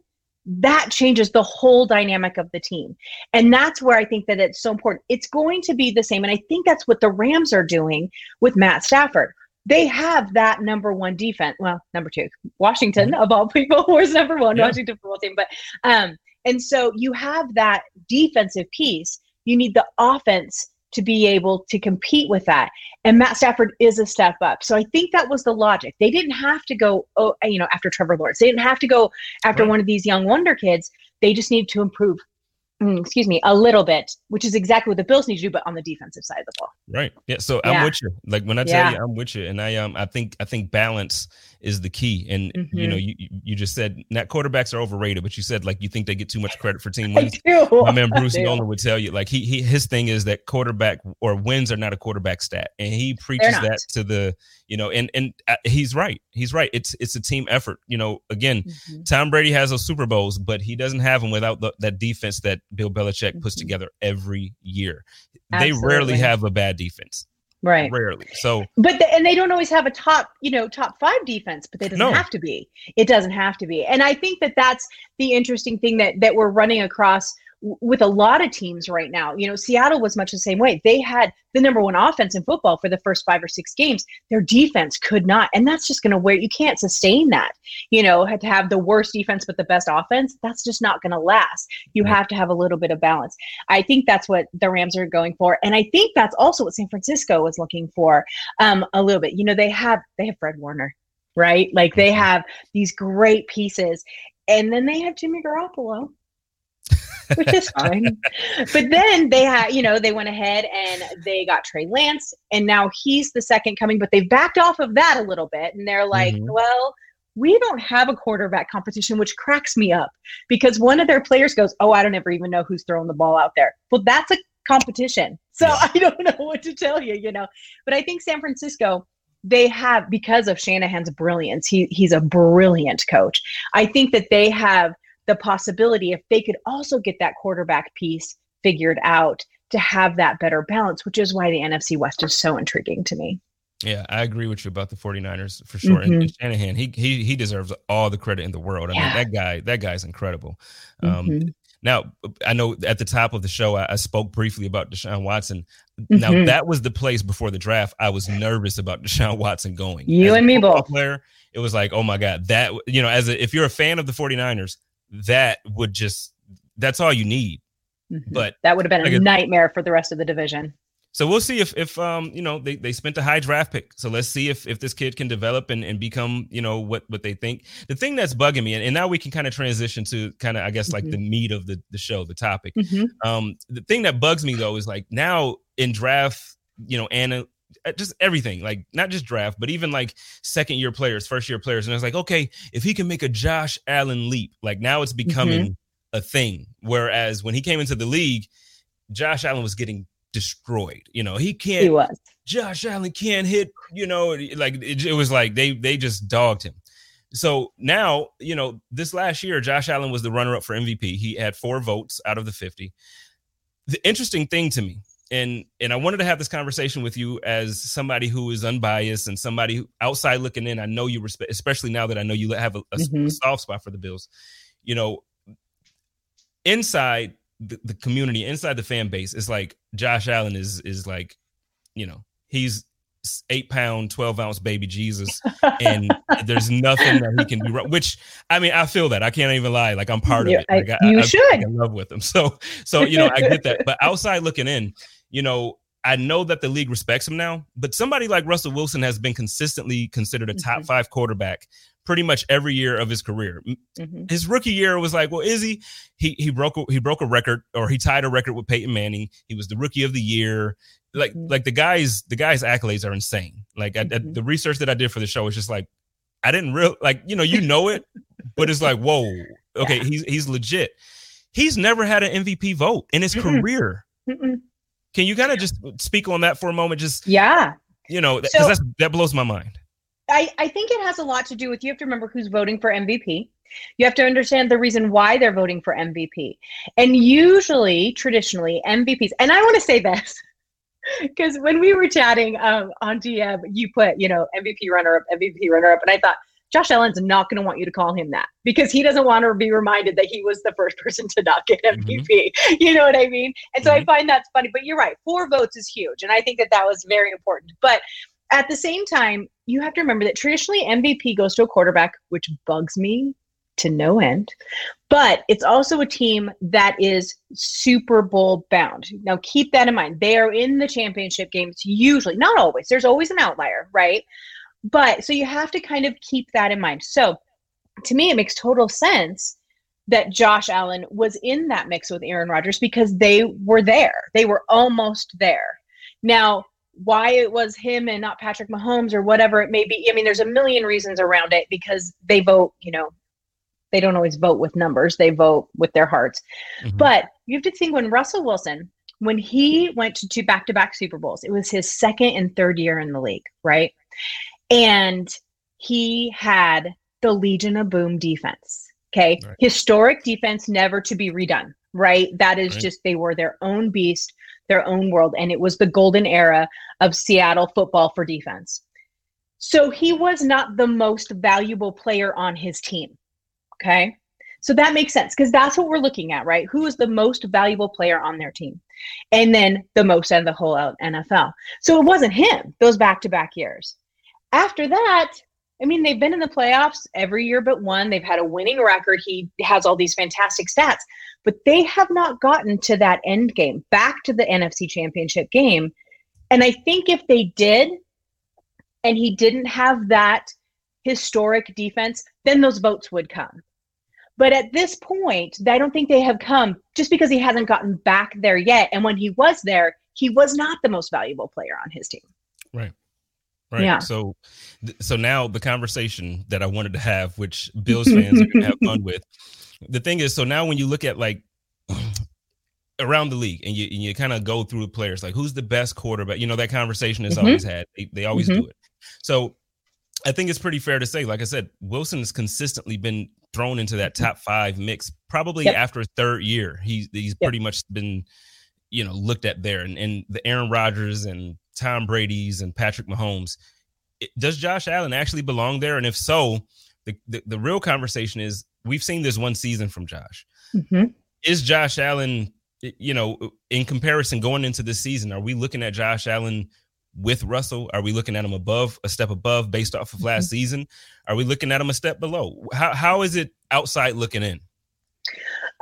that changes the whole dynamic of the team. And that's where i think that it's so important. It's going to be the same. And i think that's what the rams are doing with matt stafford. They have that number one defense. Well number two. Washington of all people was number one Yeah. washington football team. But um and so you have that defensive piece. You need the offense to be able to compete with that and Matt Stafford is a step up. So I think that was the logic. They didn't have to go, oh, you know, after Trevor Lawrence. They didn't have to go after Right. one of these young wonder kids. They just needed to improve, mm, excuse me, a little bit, which is exactly what the Bills need to do, but on the defensive side of the ball. Right. Yeah. So Yeah. I'm with you. Like when I tell Yeah. you I'm with you, and I um I think I think balance is the key. And you Mhm. know you you- you just said not quarterbacks are overrated, but you said like you think they get too much credit for team wins. My man Bruce. Nolan would tell you like he, he his thing is that quarterback or wins are not a quarterback stat, and he preaches that to the you know and and uh, he's right. He's right. It's it's a team effort. You know, again, Mhm. Tom Brady has those Super Bowls, but he doesn't have them without the, that defense that Bill Belichick puts Mhm. together every year. They rarely have a bad defense. Right. Rarely. So But the, and they don't always have a top, you know, top five defense, but they doesn't No. have to be. It doesn't have to be. And I think that that's the interesting thing that that we're running across with a lot of teams right now. You know, Seattle was much the same way. They had the number one offense in football for the first five or six games. Their defense could not, and that's just going to wear. You can't sustain that. You know, to have the worst defense but the best offense. That's just not going to last. You have to have a little bit of balance. I think that's what the Rams are going for, and I think that's also what San Francisco was looking for um, a little bit. You know, they have they have Fred Warner, right? Like they have these great pieces, and then they have Jimmy Garoppolo, which is fine. but then they had, you know, they went ahead and they got Trey Lance, and now he's the second coming. But they've backed off of that a little bit, and they're like, Mhm. well. We don't have a quarterback competition, which cracks me up because one of their players goes, Oh, I don't ever even know who's throwing the ball out there. Well, that's a competition. So Yeah. I don't know what to tell you, you know. But I think San Francisco, they have because of Shanahan's brilliance. He he's a brilliant coach. I think that they have the possibility if they could also get that quarterback piece figured out to have that better balance, which is why the NFC West is so intriguing to me. Yeah, I agree with you about the 49ers for sure. Mm-hmm. And, Shanahan, he he he deserves all the credit in the world. I yeah. mean, that guy, that guy's incredible. Um, mm-hmm. Now, I know at the top of the show, I, I spoke briefly about Deshaun Watson. Mm-hmm. Now, that was the place before the draft. I was nervous about Deshaun Watson going. You as and me both. Player, it was like, oh my God, that, you know, as a, if you're a fan of the 49ers, that would just, that's all you need. Mm-hmm. But that would have been a nightmare for the rest of the division. So we'll see if if um you know they, they spent a high draft pick. So let's see if if this kid can develop and, and become you know what what they think. The thing that's bugging me, and, and now we can kind of transition to kind of I guess like mm-hmm. the meat of the the show, the topic. Mm-hmm. Um, the thing that bugs me though is like now in draft, you know, uh, just everything like not just draft, but even like second year players, first year players, and it's like okay, if he can make a Josh Allen leap, like now it's becoming mm-hmm. a thing. Whereas when he came into the league. Josh Allen was getting destroyed. You know, he can't. He was. Josh Allen can't hit. You know, like it, it was like they they just dogged him. So now, you know, this last year, Josh Allen was the runner up for MVP. He had four votes out of the 50. The interesting thing to me, and and I wanted to have this conversation with you as somebody who is unbiased and somebody who outside looking in. I know you respect, especially now that I know you have a, a, mm-hmm. a soft spot for the Bills. You know, inside the, the community inside the fan base it's like Josh Allen is is like, you know, he's eight pound, 12 ounce baby Jesus. And there's nothing that he can do wrong. Which I mean, I feel that. I can't even lie. Like I'm part of it. Like, I, you I, should. I'm in love with him. So so you know, I get that. But outside looking in, you know, I know that the league respects him now, but somebody like Russell Wilson has been consistently considered a top mm-hmm. five quarterback pretty much every year of his career. Mm-hmm. His rookie year was like, well, is he? He he broke a, he broke a record or he tied a record with Peyton Manning. He was the rookie of the year. Like mm-hmm. like the guys the guys accolades are insane. Like I, I, mm-hmm. the research that I did for the show is just like I didn't real like you know you know it, but it's like whoa okay yeah. he's he's legit. He's never had an MVP vote in his career. Mm-mm. Can you kind of just speak on that for a moment? Just yeah, you know, because so, that blows my mind. I, I think it has a lot to do with you have to remember who's voting for MVP. You have to understand the reason why they're voting for MVP. And usually, traditionally, MVPs, and I want to say this because when we were chatting um, on DM, you put, you know, MVP runner up, MVP runner up. And I thought, Josh Allen's not going to want you to call him that because he doesn't want to be reminded that he was the first person to not get MVP. Mm-hmm. You know what I mean? And so mm-hmm. I find that's funny. But you're right. Four votes is huge. And I think that that was very important. But at the same time, you have to remember that traditionally MVP goes to a quarterback, which bugs me to no end. But it's also a team that is Super Bowl bound. Now, keep that in mind. They are in the championship games usually, not always. There's always an outlier, right? But so you have to kind of keep that in mind. So to me, it makes total sense that Josh Allen was in that mix with Aaron Rodgers because they were there. They were almost there. Now, why it was him and not Patrick Mahomes or whatever it may be. I mean, there's a million reasons around it because they vote, you know, they don't always vote with numbers, they vote with their hearts. Mm-hmm. But you have to think when Russell Wilson, when he went to two back to back Super Bowls, it was his second and third year in the league, right? And he had the Legion of Boom defense. Okay. Right. Historic defense, never to be redone, right? That is right. just, they were their own beast their own world. And it was the golden era of Seattle football for defense. So he was not the most valuable player on his team. Okay. So that makes sense because that's what we're looking at, right? Who is the most valuable player on their team? And then the most in the whole NFL. So it wasn't him those back to back years. After that, I mean, they've been in the playoffs every year but one. They've had a winning record. He has all these fantastic stats but they have not gotten to that end game, back to the NFC championship game. And I think if they did, and he didn't have that historic defense, then those votes would come. But at this point, I don't think they have come just because he hasn't gotten back there yet. And when he was there, he was not the most valuable player on his team. Right. Right. Yeah. So, so now the conversation that I wanted to have, which Bills fans are going to have fun with, the thing is, so now when you look at like around the league and you and you kind of go through the players, like who's the best quarterback? You know, that conversation is mm-hmm. always had. They, they always mm-hmm. do it. So I think it's pretty fair to say, like I said, Wilson has consistently been thrown into that top five mix. Probably yep. after a third year, he's he's yep. pretty much been, you know, looked at there. And, and the Aaron Rodgers and Tom Brady's and Patrick Mahomes, does Josh Allen actually belong there? And if so, the, the, the real conversation is we've seen this one season from Josh. Mm-hmm. Is Josh Allen, you know, in comparison going into this season, are we looking at Josh Allen with Russell? Are we looking at him above, a step above based off of last mm-hmm. season? Are we looking at him a step below? How, how is it outside looking in?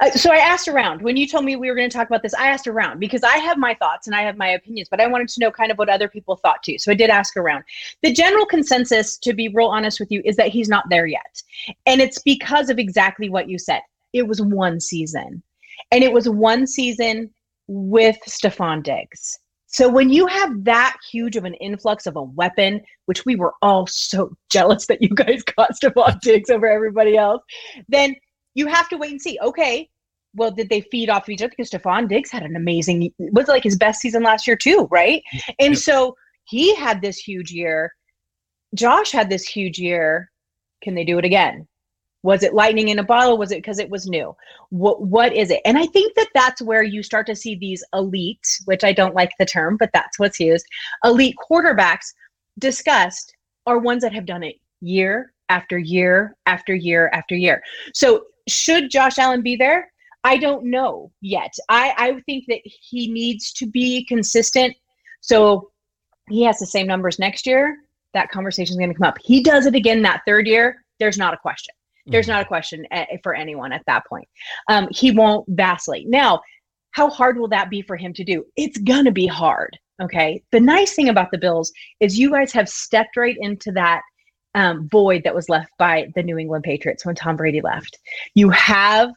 Uh, so I asked around when you told me we were going to talk about this. I asked around because I have my thoughts and I have my opinions, but I wanted to know kind of what other people thought too. So I did ask around. The general consensus, to be real honest with you, is that he's not there yet, and it's because of exactly what you said. It was one season, and it was one season with Stefon Diggs. So when you have that huge of an influx of a weapon, which we were all so jealous that you guys got Stefon Diggs over everybody else, then you have to wait and see. Okay, well, did they feed off each other? Because Stefon Diggs had an amazing, was like his best season last year too, right? And yep. so he had this huge year. Josh had this huge year. Can they do it again? Was it lightning in a bottle? Was it because it was new? What What is it? And I think that that's where you start to see these elite, which I don't like the term, but that's what's used. Elite quarterbacks discussed are ones that have done it year after year after year after year. So should Josh Allen be there? I don't know yet. I, I think that he needs to be consistent. So he has the same numbers next year. That conversation is going to come up. He does it again that third year. There's not a question. There's mm-hmm. not a question eh, for anyone at that point. Um, he won't vacillate. Now, how hard will that be for him to do? It's going to be hard. Okay. The nice thing about the Bills is you guys have stepped right into that um, void that was left by the New England Patriots when Tom Brady left. You have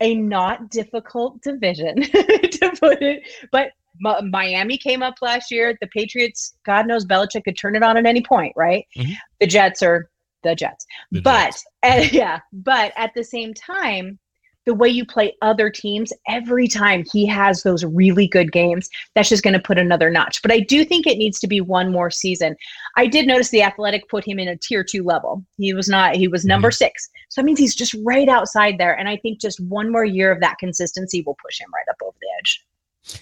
a not difficult division to put it, but Miami came up last year. The Patriots, God knows Belichick could turn it on at any point, right? Mm-hmm. The Jets are the Jets. The but Jets. Yeah, but at the same time, the way you play other teams, every time he has those really good games, that's just going to put another notch. But I do think it needs to be one more season. I did notice the Athletic put him in a tier two level. He was not, he was number mm-hmm. six. So that means he's just right outside there. And I think just one more year of that consistency will push him right up over the edge.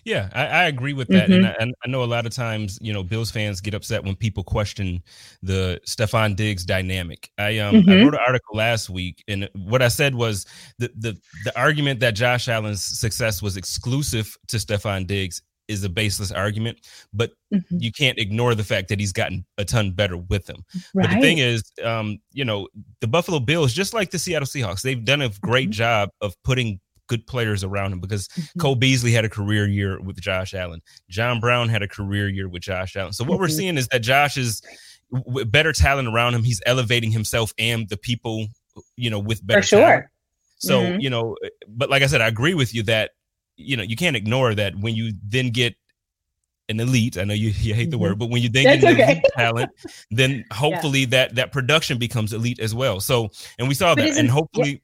Yeah, I, I, agree with that, mm-hmm. and, I, I, know a lot of times, you know, Bills fans get upset when people question the Stefon Diggs dynamic. I um mm-hmm. I wrote an article last week, and what I said was the the the argument that Josh Allen's success was exclusive to Stefon Diggs is a baseless argument, but mm-hmm. you can't ignore the fact that he's gotten a ton better with him. Right. But the thing is, um, you know, the Buffalo Bills, just like the Seattle Seahawks, they've done a great mm-hmm. job of putting good players around him because mm-hmm. Cole Beasley had a career year with Josh Allen. John Brown had a career year with Josh Allen. So what mm-hmm. we're seeing is that Josh is with better talent around him. He's elevating himself and the people, you know, with better For sure. Talent. So, mm-hmm. you know, but like I said, I agree with you that, you know, you can't ignore that when you then get an elite. I know you, you hate the word, mm-hmm. but when you get okay. talent, then hopefully yeah. that that production becomes elite as well. So, and we saw but that, and hopefully,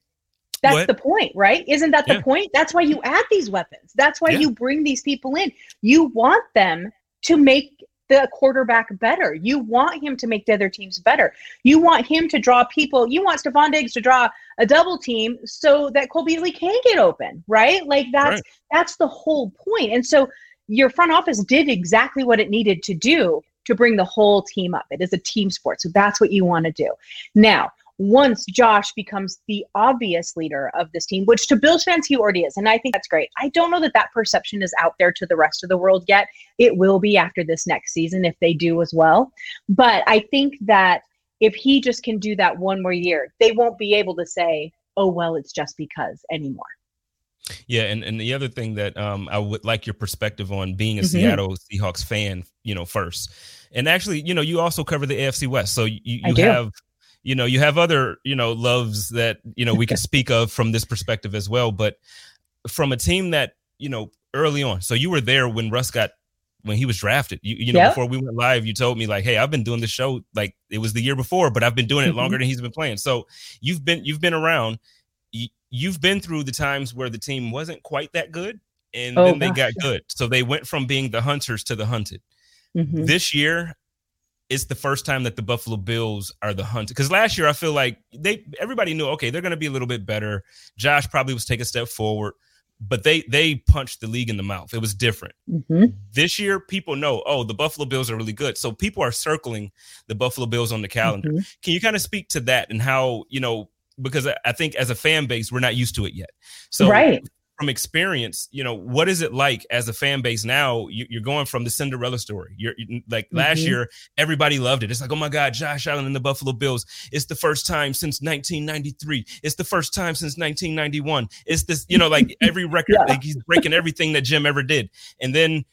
that's what? the point, right? Isn't that the yeah. point? That's why you add these weapons. That's why yeah. you bring these people in. You want them to make the quarterback better. You want him to make the other teams better. You want him to draw people. You want Stefon Diggs to draw a double team so that Cole Beasley can get open, right? Like that's right. that's the whole point. And so your front office did exactly what it needed to do to bring the whole team up. It is a team sport. So that's what you want to do. Now, once Josh becomes the obvious leader of this team, which to Bills fans he already is, and I think that's great. I don't know that that perception is out there to the rest of the world yet. It will be after this next season if they do as well. But I think that if he just can do that one more year, they won't be able to say, "Oh well, it's just because" anymore. Yeah, and, and the other thing that um, I would like your perspective on being a mm-hmm. Seattle Seahawks fan, you know, first, and actually, you know, you also cover the AFC West, so you, you have you know you have other you know loves that you know we can speak of from this perspective as well but from a team that you know early on so you were there when russ got when he was drafted you, you know yep. before we went live you told me like hey i've been doing this show like it was the year before but i've been doing it mm-hmm. longer than he's been playing so you've been you've been around you've been through the times where the team wasn't quite that good and oh, then they gosh. got good so they went from being the hunters to the hunted mm-hmm. this year it's the first time that the Buffalo Bills are the hunt. Because last year I feel like they everybody knew okay they're going to be a little bit better. Josh probably was take a step forward, but they they punched the league in the mouth. It was different. Mm-hmm. This year, people know, oh, the Buffalo Bills are really good. So people are circling the Buffalo Bills on the calendar. Mm-hmm. Can you kind of speak to that and how, you know, because I- I think as a fan base, we're not used to it yet. So right. From experience, you know, what is it like as a fan base now? You, you're going from the Cinderella story. You're like last Mhm. year, everybody loved it. It's like, oh my God, Josh Allen and the Buffalo Bills. It's the first time since 1993. It's the first time since 1991. It's this, you know, like every record, Yeah. like he's breaking everything that Jim ever did. And then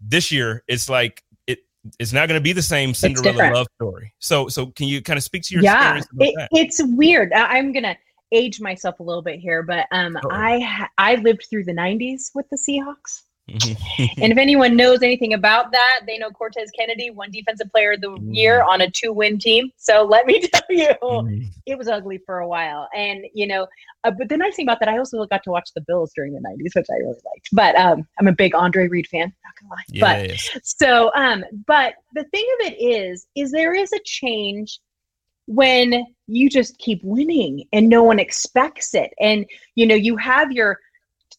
this year, it's like it. It's not going to be the same Cinderella love story. So, so can you kind of speak to your yeah experience it, it's weird i'm gonna age myself a little bit here but um i i lived through the 90s with the seahawks. And if anyone knows anything about that they know cortez kennedy won defensive player of the Mm. year on a two-win team. So let me tell you Mhm. it was ugly for a while. And you know uh, but the nice thing about that i also got to watch the bills during the 90s which i really liked. But um i'm a big andre reed fan not gonna lie. But so um but the thing of it is is there is a change when you just keep winning and no one expects it. And you know you have your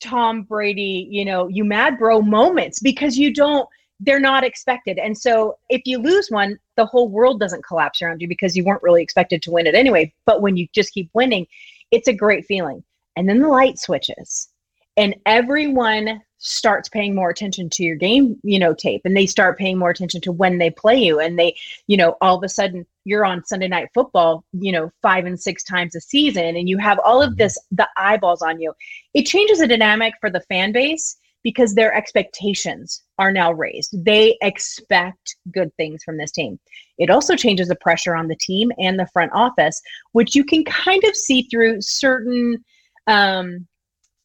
tom brady you know you mad bro moments because you don't they're not expected. And so if you lose one the whole world doesn't collapse around you because you weren't really expected to win it anyway. But when you just keep winning it's a great feeling. And then the light switches and everyone starts paying more attention to your game you know tape and they start paying more attention to when they play you and they you know all of a sudden you're on sunday night football you know five and six times a season and you have all of this the eyeballs on you it changes the dynamic for the fan base because their expectations are now raised. They expect good things from this team. It also changes the pressure on the team and the front office which you can kind of see through certain um,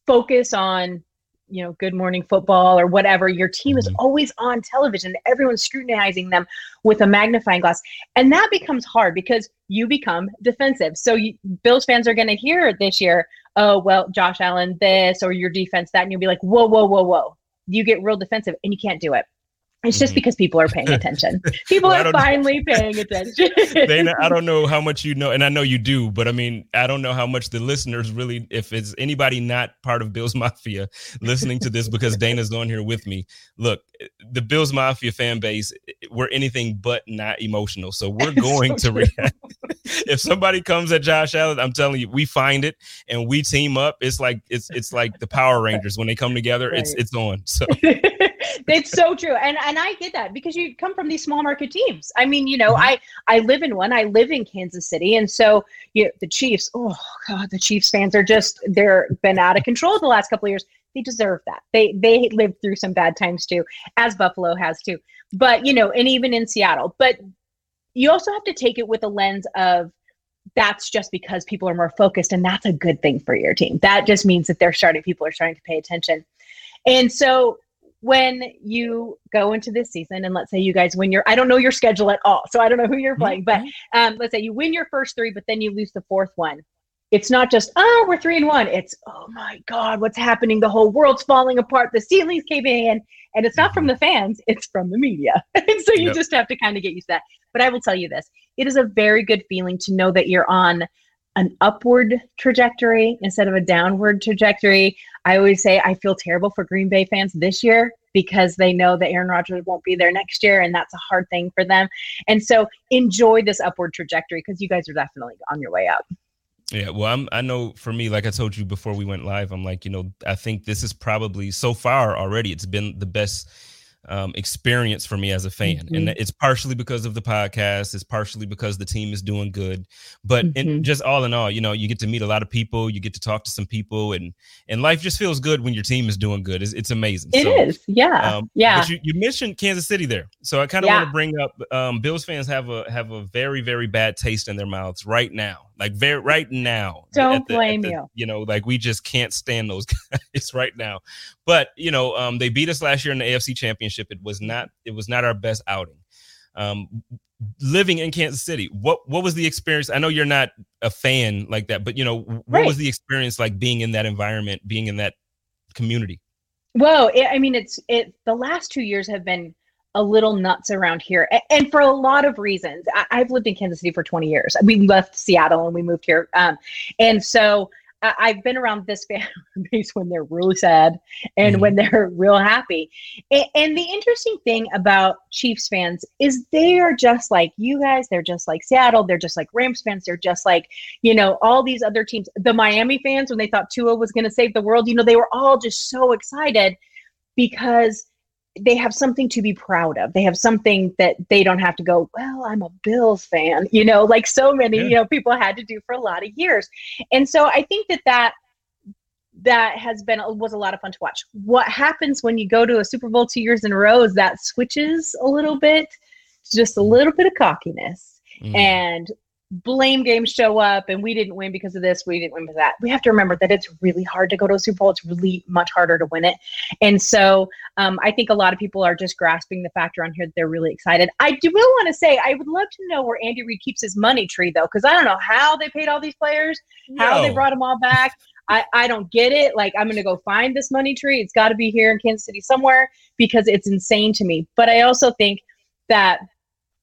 focus on you know good morning football or whatever your team is Mhm. always on television. Everyone's scrutinizing them with a magnifying glass. And that becomes hard because you become defensive. So you, bills fans are going to hear this year oh well josh allen this or your defense that and you'll be like whoa whoa whoa whoa. You get real defensive and you can't do it it's just Mhm. because people are paying attention people Well, are don't know. finally paying attention Dayna, I don't know how much you know, and I know you do, but I mean, I don't know how much the listeners really, if it's anybody not part of Bills Mafia listening to this because Dayna's on here with me. Look, the Bills Mafia fan base, we're anything but not emotional. So we're going So to react. if somebody comes at Josh Allen, I'm telling you, we find it and we team up. It's like it's it's like the Power Rangers when they come together. It's Right. it's on. So it's so true and and i get that because you come from these small market teams. I mean you know Mhm. i i live in one. I live in kansas city. And so you know, the chiefs oh god the chiefs fans are just they're been out of control the last couple of years. They deserve that. They they lived through some bad times too as buffalo has too. But you know and even in seattle. But you also have to take it with a lens of that's just because people are more focused and that's a good thing for your team. That just means that they're starting people are starting to pay attention. And so when you go into this season and let's say you guys win your I don't know your schedule at all. So I don't know who you're mm-hmm, playing, but mm-hmm. um let's say you win your first three, but then you lose the fourth one. It's not just, oh, we're three and one. It's oh my God, what's happening? The whole world's falling apart, the ceiling's caving in. And it's not from mm-hmm. the fans, it's from the media. and so you Yep. just have to kind of get used to that. But I will tell you this it is a very good feeling to know that you're on an upward trajectory instead of a downward trajectory. I always say I feel terrible for Green Bay fans this year because they know that Aaron Rodgers won't be there next year and that's a hard thing for them. And so enjoy this upward trajectory because you guys are definitely on your way up. Yeah, well, I'm. I know for me, like I told you before we went live, I'm like, you know, I think this is probably so far already. It's been the best um, experience for me as a fan, and Mhm. it's partially because of the podcast. It's partially because the team is doing good, but in, Mhm. just all in all, you know, you get to meet a lot of people, you get to talk to some people, and and life just feels good when your team is doing good. It's, it's amazing. It is, So, Yeah. um, yeah. But you, you mentioned Kansas City there, so I kind of Yeah. want to bring up um, Bills fans have a have a very very bad taste in their mouths right now, like very right now. Don't the- blame the- you. You know, like we just can't stand those guys right now. But you know, um, they beat us last year in the AFC Championship. It was not it was not our best outing. Um, living in Kansas City, what what was the experience? I know you're not a fan like that, but you know, what Right. was the experience like being in that environment, being in that community? Well, it, I mean, it's it. The last two years have been a little nuts around here, and for a lot of reasons. I, I've lived in Kansas City for 20 years. We left Seattle and we moved here, um, and so I- I've been around this fan base when they're really sad and Mhm. when they're real happy. A- and the interesting thing about Chiefs fans is they are just like you guys. They're just like Seattle. They're just like Rams fans. They're just like, you know, all these other teams. The Miami fans, when they thought Tua was going to save the world, you know, they were all just so excited because they have something to be proud of. They have something that they don't have to go, well, I'm a Bills fan, you know, like so many, Yeah. you know, people had to do for a lot of years. And so I think that that that has been was a lot of fun to watch. What happens when you go to a Super Bowl two years in a row is that switches a little bit, just a little bit of cockiness Mm. and blame games show up and we didn't win because of this we didn't win because of that we have to remember that it's really hard to go to a super bowl it's really much harder to win it and so um, i think a lot of people are just grasping the factor on here that they're really excited i do will want to say i would love to know where andy reid keeps his money tree though because i don't know how they paid all these players how they brought them all back I, I don't get it. Like, I'm going to go find this money tree. It's got to be here in Kansas City somewhere because it's insane to me. But I also think that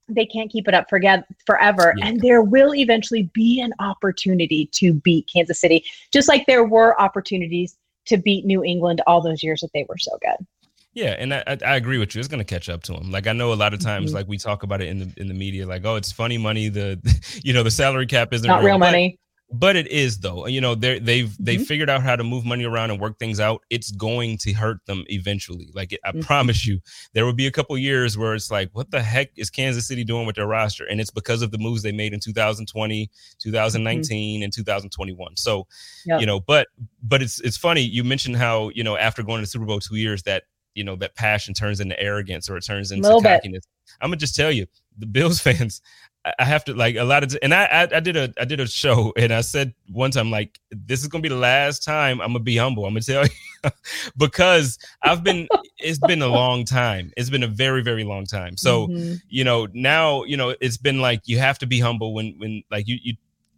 they can't keep it up forget forever Yeah. and there will eventually be an opportunity to beat Kansas City just like there were opportunities to beat New England all those years that they were so good. Yeah, and I, I agree with you. It's going to catch up to them. Like I know a lot of times, Mhm. like we talk about it in the in the media, like oh, it's funny money. The you know the salary cap isn't Not real but- money. But it is though. You know they they've they Mhm. figured out how to move money around and work things out. It's going to hurt them eventually. Like I Mhm. promise you, there will be a couple years where it's like, what the heck is Kansas City doing with their roster? And it's because of the moves they made in 2020, 2019, and 2021. So Yep. you know but but it's it's funny you mentioned how you know after going to the super bowl two years that you know that passion turns into arrogance or it turns into Little bit. cockiness i'm gonna just tell you the bills fans I- have to like a lot of, and I, I I did a I did a show and I said one time like this is gonna be the last time I'm gonna be humble. I'm gonna tell you because I've been it's been a long time. It's been a very very long time. So Mhm. you know now you know it's been like you have to be humble when when like you you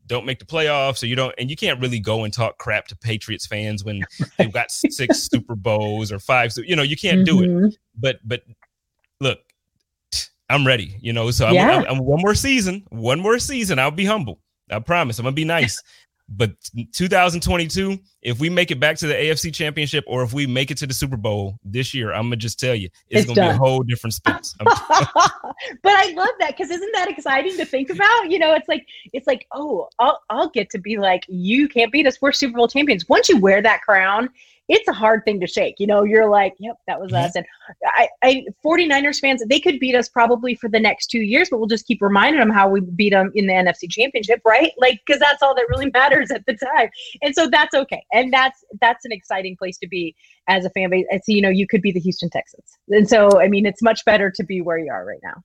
don't make the playoffs or you don't and you can't really go and talk crap to patriots fans when they've got six super bowls or five so you know you can't do it Mhm. but but i'm ready you know so I'm, Yeah. I'm, I'm one more season one more season i'll be humble i promise i'm gonna be nice but 2022 if we make it back to the afc championship or if we make it to the super bowl this year i'm gonna just tell you it's, It's gonna be a whole different space but I love that because isn't that exciting to think about? You know, it's like it's like oh, I'll I'll get to be like you can't beat us. We're Super Bowl champions. Once you wear that crown, it's a hard thing to shake. You know, you're like, yep, that was Mhm. us. And I, I 49ers fans, they could beat us probably for the next two years, but we'll just keep reminding them how we beat them in the NFC Championship, right? Like because that's all that really matters at the time. And so that's okay, and that's that's an exciting place to be as a fan base. It's you know you could be the Houston Texans, and so I mean it's much better to be where you are right now.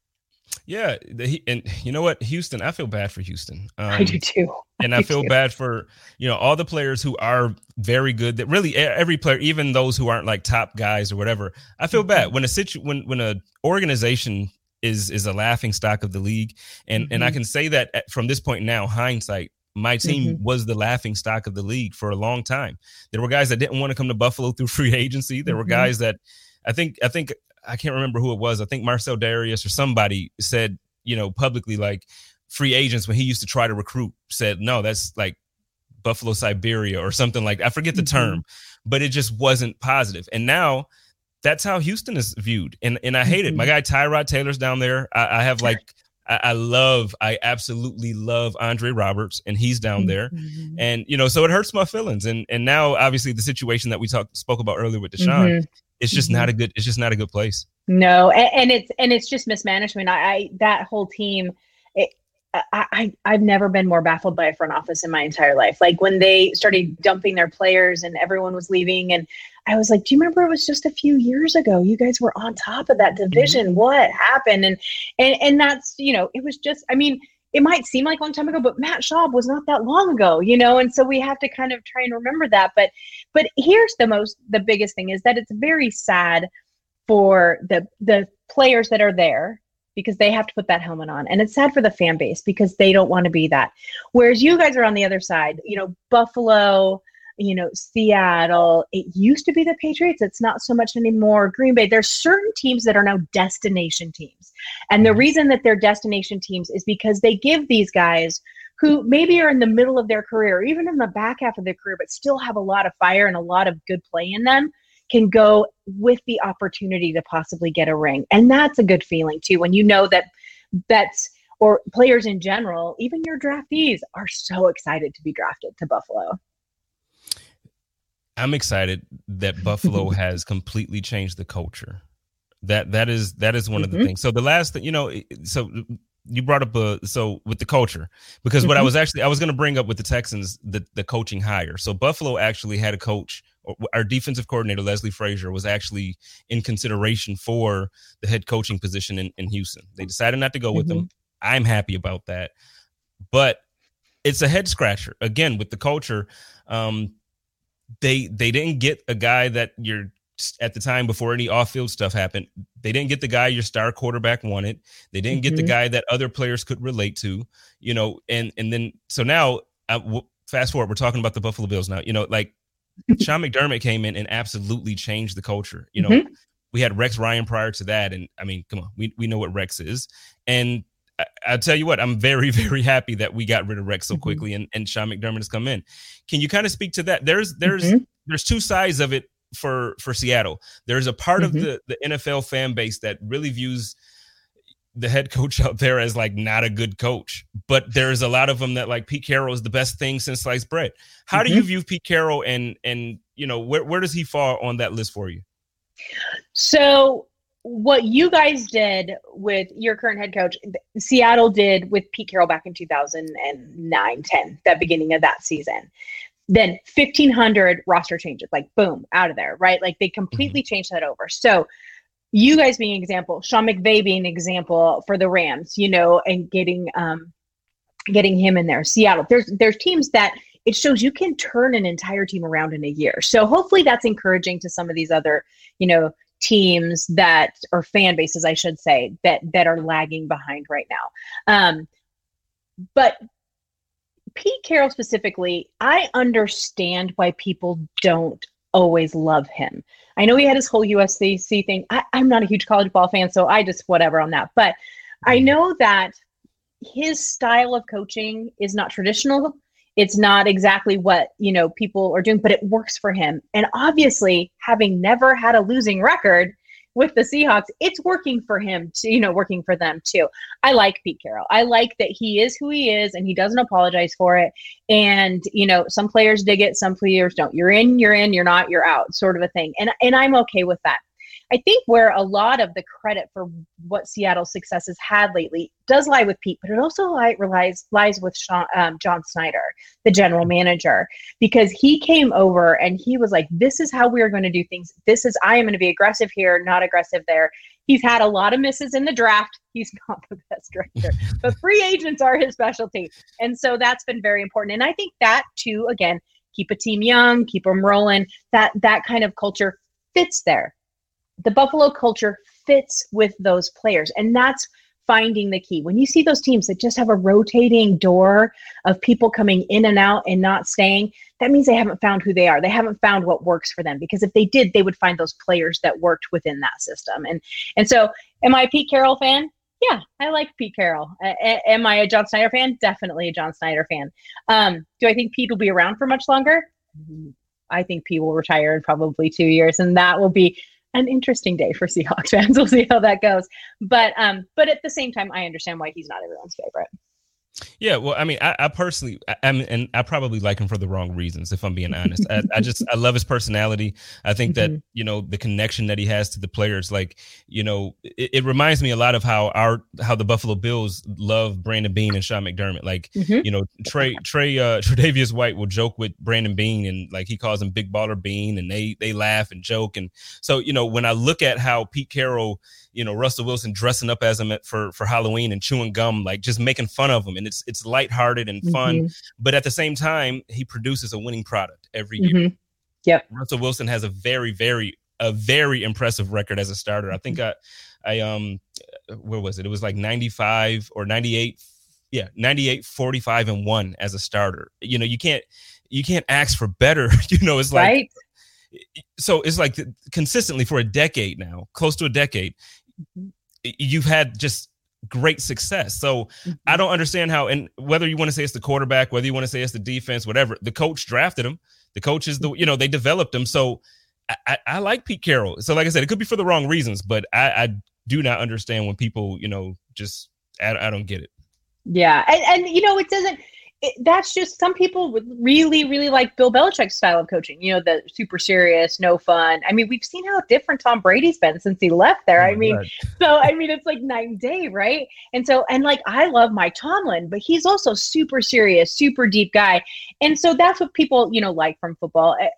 Yeah the, and you know what houston i feel bad for houston um, I do too. and I feel do. bad for you know all the players who are very good. That really every player, even those who aren't like top guys or whatever. I feel bad when a situ when when a organization is is a laughing stock of the league, and and I Mhm. can say that at- from this point now, hindsight. My team was the laughing stock of the league for a long time. There were guys that didn't want to come to Buffalo through free agency. There were Mhm. guys that I think I think I can't remember who it was. I think Marcell Dareus or somebody said, you know, publicly like free agents when he used to try to recruit said, no, that's like Buffalo Siberia or something like I forget the Mhm. term, but it just wasn't positive. And now that's how Houston is viewed. And and I hate it. Mhm. My guy Tyrod Taylor's down there. I, I have like I, I love, I absolutely love Andre Roberts, and he's down there. Mhm. And you know, so it hurts my feelings. And and now obviously the situation that we talked spoke about earlier with Deshaun, Mhm. It's just not mm-hmm. a good, it's just not a good place. No, and, and it's and it's just mismanagement. I, I that whole team. It, I, I I've never been more baffled by a front office in my entire life. Like when they started dumping their players and everyone was leaving, and I was like, "Do you remember it was just a few years ago? You guys were on top of that mm-hmm. division. What happened?" And and and that's you know, it was just. I mean, it might seem like a long time ago, but Matt Schaub was not that long ago, you know. And so we have to kind of try and remember that. But but here's the most the biggest thing is that it's very sad for the the players that are there because they have to put that helmet on. And it's sad for the fan base because they don't want to be that. Whereas you guys are on the other side you know buffalo you know seattle it used to be the patriots. It's not so much anymore. Green bay there's certain teams that are now destination teams. And the reason that they're destination teams is because they give these guys who maybe are in the middle of their career, or even in the back half of their career, but still have a lot of fire and a lot of good play in them, can go with the opportunity to possibly get a ring. And that's a good feeling too when you know that bets or players in general, even your draftees are so excited to be drafted to Buffalo. I'm excited that Buffalo has completely changed the culture. That that is that is one mm-hmm. of the mm-hmm. things. So the last thing, you know, so you brought up a so with the culture because mm-hmm. what I mm-hmm. was actually I was going to bring up with the Texans the the coaching hire. So Buffalo actually had a coach. Our defensive coordinator Leslie Frazier was actually in consideration for the head coaching position in, in Houston. They decided not to go with mm-hmm. him. I'm happy about that, but it's a head scratcher again with the culture. Um, they they didn't get a guy that you're at the time before any off-field stuff happened they didn't get the guy your star quarterback wanted they didn't mm-hmm. get the mm-hmm. guy that other players could relate to you know and and then so now uh, w- fast forward we're talking about the buffalo bills now you know like sean mcdermott came in and absolutely changed the culture you know mm-hmm. we had rex ryan prior to that and i mean come on we, we know what rex is and I, will tell you what, I'm very, very happy that we got rid of Rex so mm-hmm. quickly and, and Sean McDermott has come in. Can you kind of speak to that? There's there's mm-hmm. there's two sides of it for for Seattle. There's a part mm-hmm. of the the NFL fan base that really views the head coach out there as like not a good coach, but there's a lot of them that like Pete Carroll is the best thing since sliced bread. How do you mm-hmm. view Pete Carroll and and you know where where does he fall on that list for you? So what you guys did with your current head coach, Seattle did with Pete Carroll back in 2009 10, that beginning of that season. Then 1,500 roster changes, like boom, out of there, right? Like they completely mm-hmm. changed that over. So, you guys being an example, Sean McVay being an example for the Rams, you know, and getting um getting him in there. Seattle, there's there's teams that it shows you can turn an entire team around in a year. So hopefully that's encouraging to some of these other, you know, teams that or fan bases, I should say, that that are lagging behind right now. Um, but Pete Carroll specifically, I understand why people don't always love him. I know he had his whole USC thing. I, I'm not a huge college ball fan, so I just whatever on that. But I mm-hmm. know that his style of coaching is not traditional it's not exactly what you know people are doing but it works for him and obviously having never had a losing record with the Seahawks, it's working for him to, you know, working for them too. I like Pete Carroll. I like that he is who he is and he doesn't apologize for it. And, you know, some players dig it, some players don't. You're in, you're in, you're not, you're out, sort of a thing. And and I'm okay with that. I think where a lot of the credit for what Seattle's success has had lately does lie with Pete, but it also lies lies with Sean, um, John Schneider, the general manager, because he came over and he was like, "This is how we are going to do things. This is I am going to be aggressive here, not aggressive there." He's had a lot of misses in the draft. He's not the best director, but free agents are his specialty, and so that's been very important. And I think that too, again, keep a team young, keep them rolling. That that kind of culture fits there the Buffalo culture fits with those players. And that's finding the key. When you see those teams that just have a rotating door of people coming in and out and not staying, that means they haven't found who they are. They haven't found what works for them because if they did, they would find those players that worked within that system. And and so am I a Pete Carroll fan? Yeah, I like Pete Carroll. Am I a John Schneider fan? Definitely a John Schneider fan. Um, do I think Pete will be around for much longer? I think Pete will retire in probably two years, and that will be an interesting day for Seahawks fans. We'll see how that goes. But um, but at the same time, I understand why he's not everyone's favorite. Yeah, well, I mean, I, I personally, I, I mean, and I probably like him for the wrong reasons, if I'm being honest. I, I just, I love his personality. I think mm-hmm. that you know the connection that he has to the players, like you know, it, it, reminds me a lot of how our, how the Buffalo Bills love Brandon Beane and Sean McDermott. Like, mm-hmm. you know, Trey, Trey, uh, Tre'Davious White will joke with Brandon Beane, and like he calls him Big Baller Beane, and they they laugh and joke, and so you know, when I look at how Pete Carroll you know Russell Wilson dressing up as him for for Halloween and chewing gum, like just making fun of him, and it's it's lighthearted and fun, mm-hmm. but at the same time, he produces a winning product every year. Mm-hmm. Yep. Russell Wilson has a very very a very impressive record as a starter. I think I I um where was it? It was like 95 or 98 yeah, 98 45 and 1 as a starter. You know, you can't you can't ask for better. you know, it's like right? so it's like consistently for a decade now, close to a decade, you've had just great success. So Mm-hmm. I don't understand how, and whether you want to say it's the quarterback, whether you want to say it's the defense, whatever, the coach drafted him. The coach is the, you know, they developed him. So I, I, I like Pete Carroll. So like I said, it could be for the wrong reasons, but I, I do not understand when people, you know, just I, I don't get it. Yeah, and and you know it doesn't. It, that's just some people would really really like Bill Belichick's style of coaching. You know, the super serious, no fun. I mean, we've seen how different Tom Brady's been since he left there. Oh I mean, God. so I mean, it's like night and day, right? And so, and like I love Mike Tomlin, but he's also super serious, super deep guy, and so that's what people you know like from football. Eh,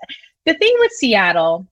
The thing with Seattle,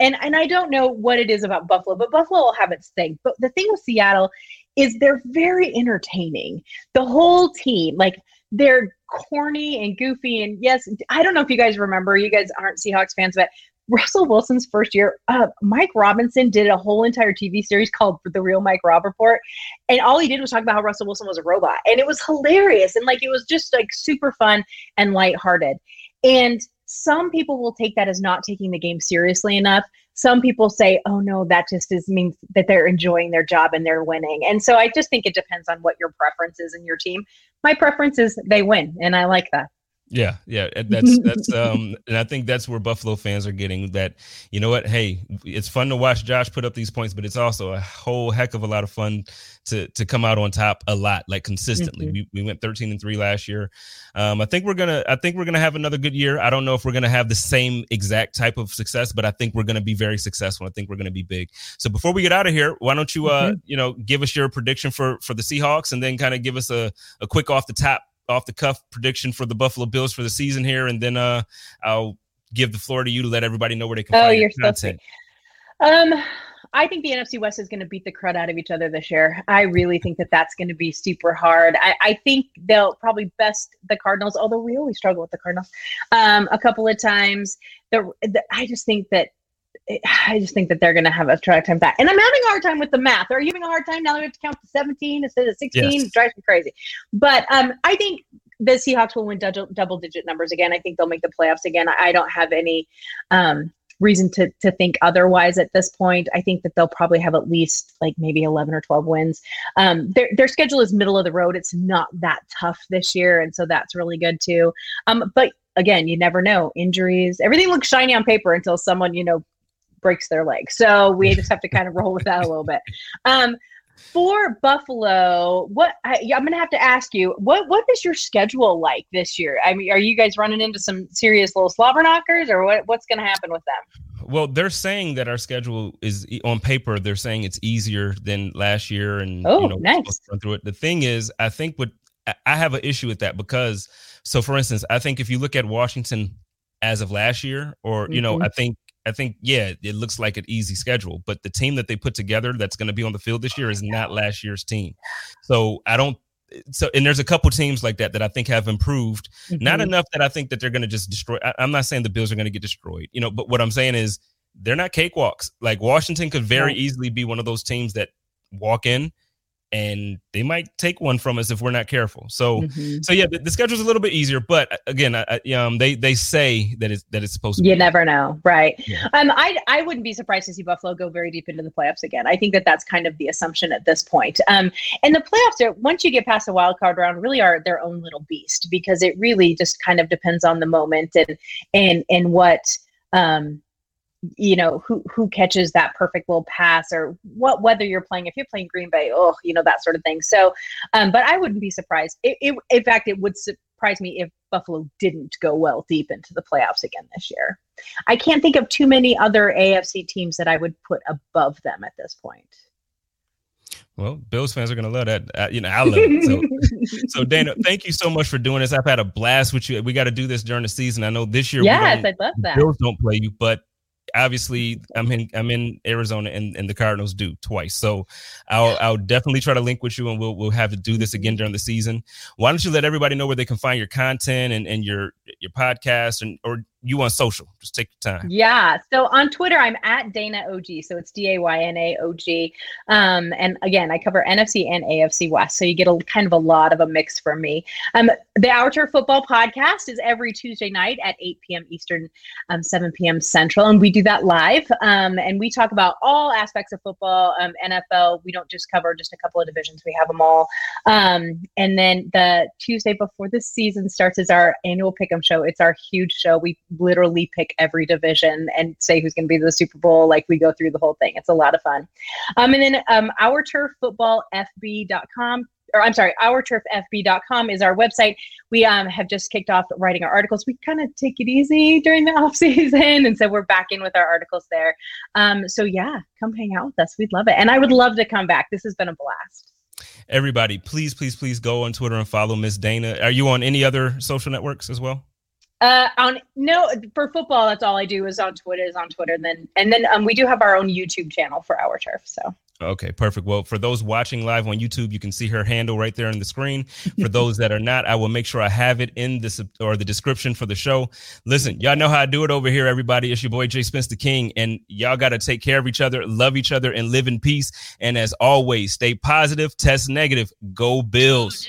and and I don't know what it is about Buffalo, but Buffalo will have its thing. But the thing with Seattle is they're very entertaining. The whole team, like they're corny and goofy. And yes, I don't know if you guys remember, you guys aren't Seahawks fans, but Russell Wilson's first year, uh, Mike Robinson did a whole entire TV series called The Real Mike Rob Report. And all he did was talk about how Russell Wilson was a robot. And it was hilarious. And like it was just like super fun and lighthearted. And some people will take that as not taking the game seriously enough. Some people say, "Oh no, that just is means that they're enjoying their job and they're winning." And so I just think it depends on what your preference is in your team. My preference is they win, and I like that. Yeah, yeah, that's that's um, and I think that's where Buffalo fans are getting that. You know what? Hey, it's fun to watch Josh put up these points, but it's also a whole heck of a lot of fun to to come out on top a lot, like consistently. Mhm. We we went thirteen and three last year. Um, I think we're gonna I think we're gonna have another good year. I don't know if we're gonna have the same exact type of success, but I think we're gonna be very successful. I think we're gonna be big. So before we get out of here, why don't you uh you know give us your prediction for for the Seahawks and then kind of give us a a quick off the top off the cuff prediction for the Buffalo Bills for the season here, and then uh, I'll give the floor to you to let everybody know where they can Oh, find you're your so content. Um, I think the NFC West is going to beat the crud out of each other this year. I really think that that's going to be super hard. I, I think they'll probably best the Cardinals, although we always struggle with the Cardinals um, a couple of times. The, the I just think that. I just think that they're going to have a hard time back. And I'm having a hard time with the math. Are you having a hard time now that we have to count to 17 instead of 16? Yes. It drives me crazy. But um, I think the Seahawks will win double, double digit numbers again. I think they'll make the playoffs again. I, I don't have any um, reason to to think otherwise at this point. I think that they'll probably have at least like maybe 11 or 12 wins. Um, their their schedule is middle of the road. It's not that tough this year, and so that's really good too. Um, but again, you never know injuries. Everything looks shiny on paper until someone you know breaks their leg. So we just have to kind of roll with that a little bit. Um, for Buffalo, what I, I'm going to have to ask you, what what is your schedule like this year? I mean, are you guys running into some serious little slobber knockers, or what, what's going to happen with them? Well, they're saying that our schedule is on paper. They're saying it's easier than last year, and Oh, you know, nice. run through it. The thing is, I think what I- have an issue with that because, so for instance, I think if you look at Washington as of last year, or you know, Mhm. I think I think yeah, it looks like an easy schedule, but the team that they put together that's going to be on the field this year is not last year's team. So I don't. So and there's a couple teams like that that I think have improved not Mhm. enough that I think that they're going to just destroy. I, I'm not saying the Bills are going to get destroyed, you know, but what I'm saying is they're not cakewalks. Like Washington could very easily be one of those teams that walk in and they might take one from us if we're not careful. So, Mhm. so yeah, the, the schedule's a little bit easier, but uh, again, I, I- um, they they say that it's that it's supposed to. You be. never know, right? Yeah. Um, I I wouldn't be surprised to see Buffalo go very deep into the playoffs again. I think that that's kind of the assumption at this point. Um, and the playoffs are once you get past the wild card round, really are their own little beast because it really just kind of depends on the moment and and and what um you know who who catches that perfect little pass or what whether you're playing if you're playing green bay oh you know that sort of thing so um but i wouldn't be surprised it, it, in fact it would surprise me if buffalo didn't go well deep into the playoffs again this year i can't think of too many other afc teams that i would put above them at this point Well, Bills fans are going to love that. Uh, you know, I love it. So, so Dayna, thank you so much for doing this. I've had a blast with you. We got to do this during the season. I know this year. we yes i'd love that Bills don't play you, but obviously I'm in I'm in Arizona and, and the Cardinals do twice. So I'll I'll definitely try to link with you and we'll we'll have to do this again mm-hmm. during the season. Why don't you let everybody know where they can find your content and, and your your podcast and or you on social. Just take your time. Yeah. So on Twitter, I'm at Dayna OG. So it's D A Y N A O G. Um, and again, I cover NFC and AFC West. So you get a kind of a lot of a mix from me. Um, the Our Turf Football podcast is every Tuesday night at 8 p.m. Eastern, um, 7 p.m. Central. And we do that live. Um, and we talk about all aspects of football, um, NFL. We don't just cover just a couple of divisions, we have them all. Um, and then the Tuesday before the season starts is our annual Pick'em show. It's our huge show. We literally pick every division and say who's going to be the Super Bowl. Like we go through the whole thing. It's a lot of fun. Um, and then um, our turf football FB.com or I'm sorry, ourturffb.com is our website. We um, have just kicked off writing our articles. We kind of take it easy during the off season, and so we're back in with our articles there. Um, so yeah, come hang out with us. We'd love it, and I would love to come back. This has been a blast. Everybody, please, please, please go on Twitter and follow Miss Dayna. Are you on any other social networks as well? Uh, on no for football, that's all I do is on Twitter. Is on Twitter. Then and then um, we do have our own YouTube channel for our turf. So Okay, perfect. Well, for those watching live on YouTube, you can see her handle right there on the screen. For those that are not, I will make sure I have it in this or the description for the show. Listen, y'all know how I do it over here, everybody. It's your boy Jay Spencer King, and y'all got to take care of each other, love each other, and live in peace. And as always, stay positive, test negative, go Bills.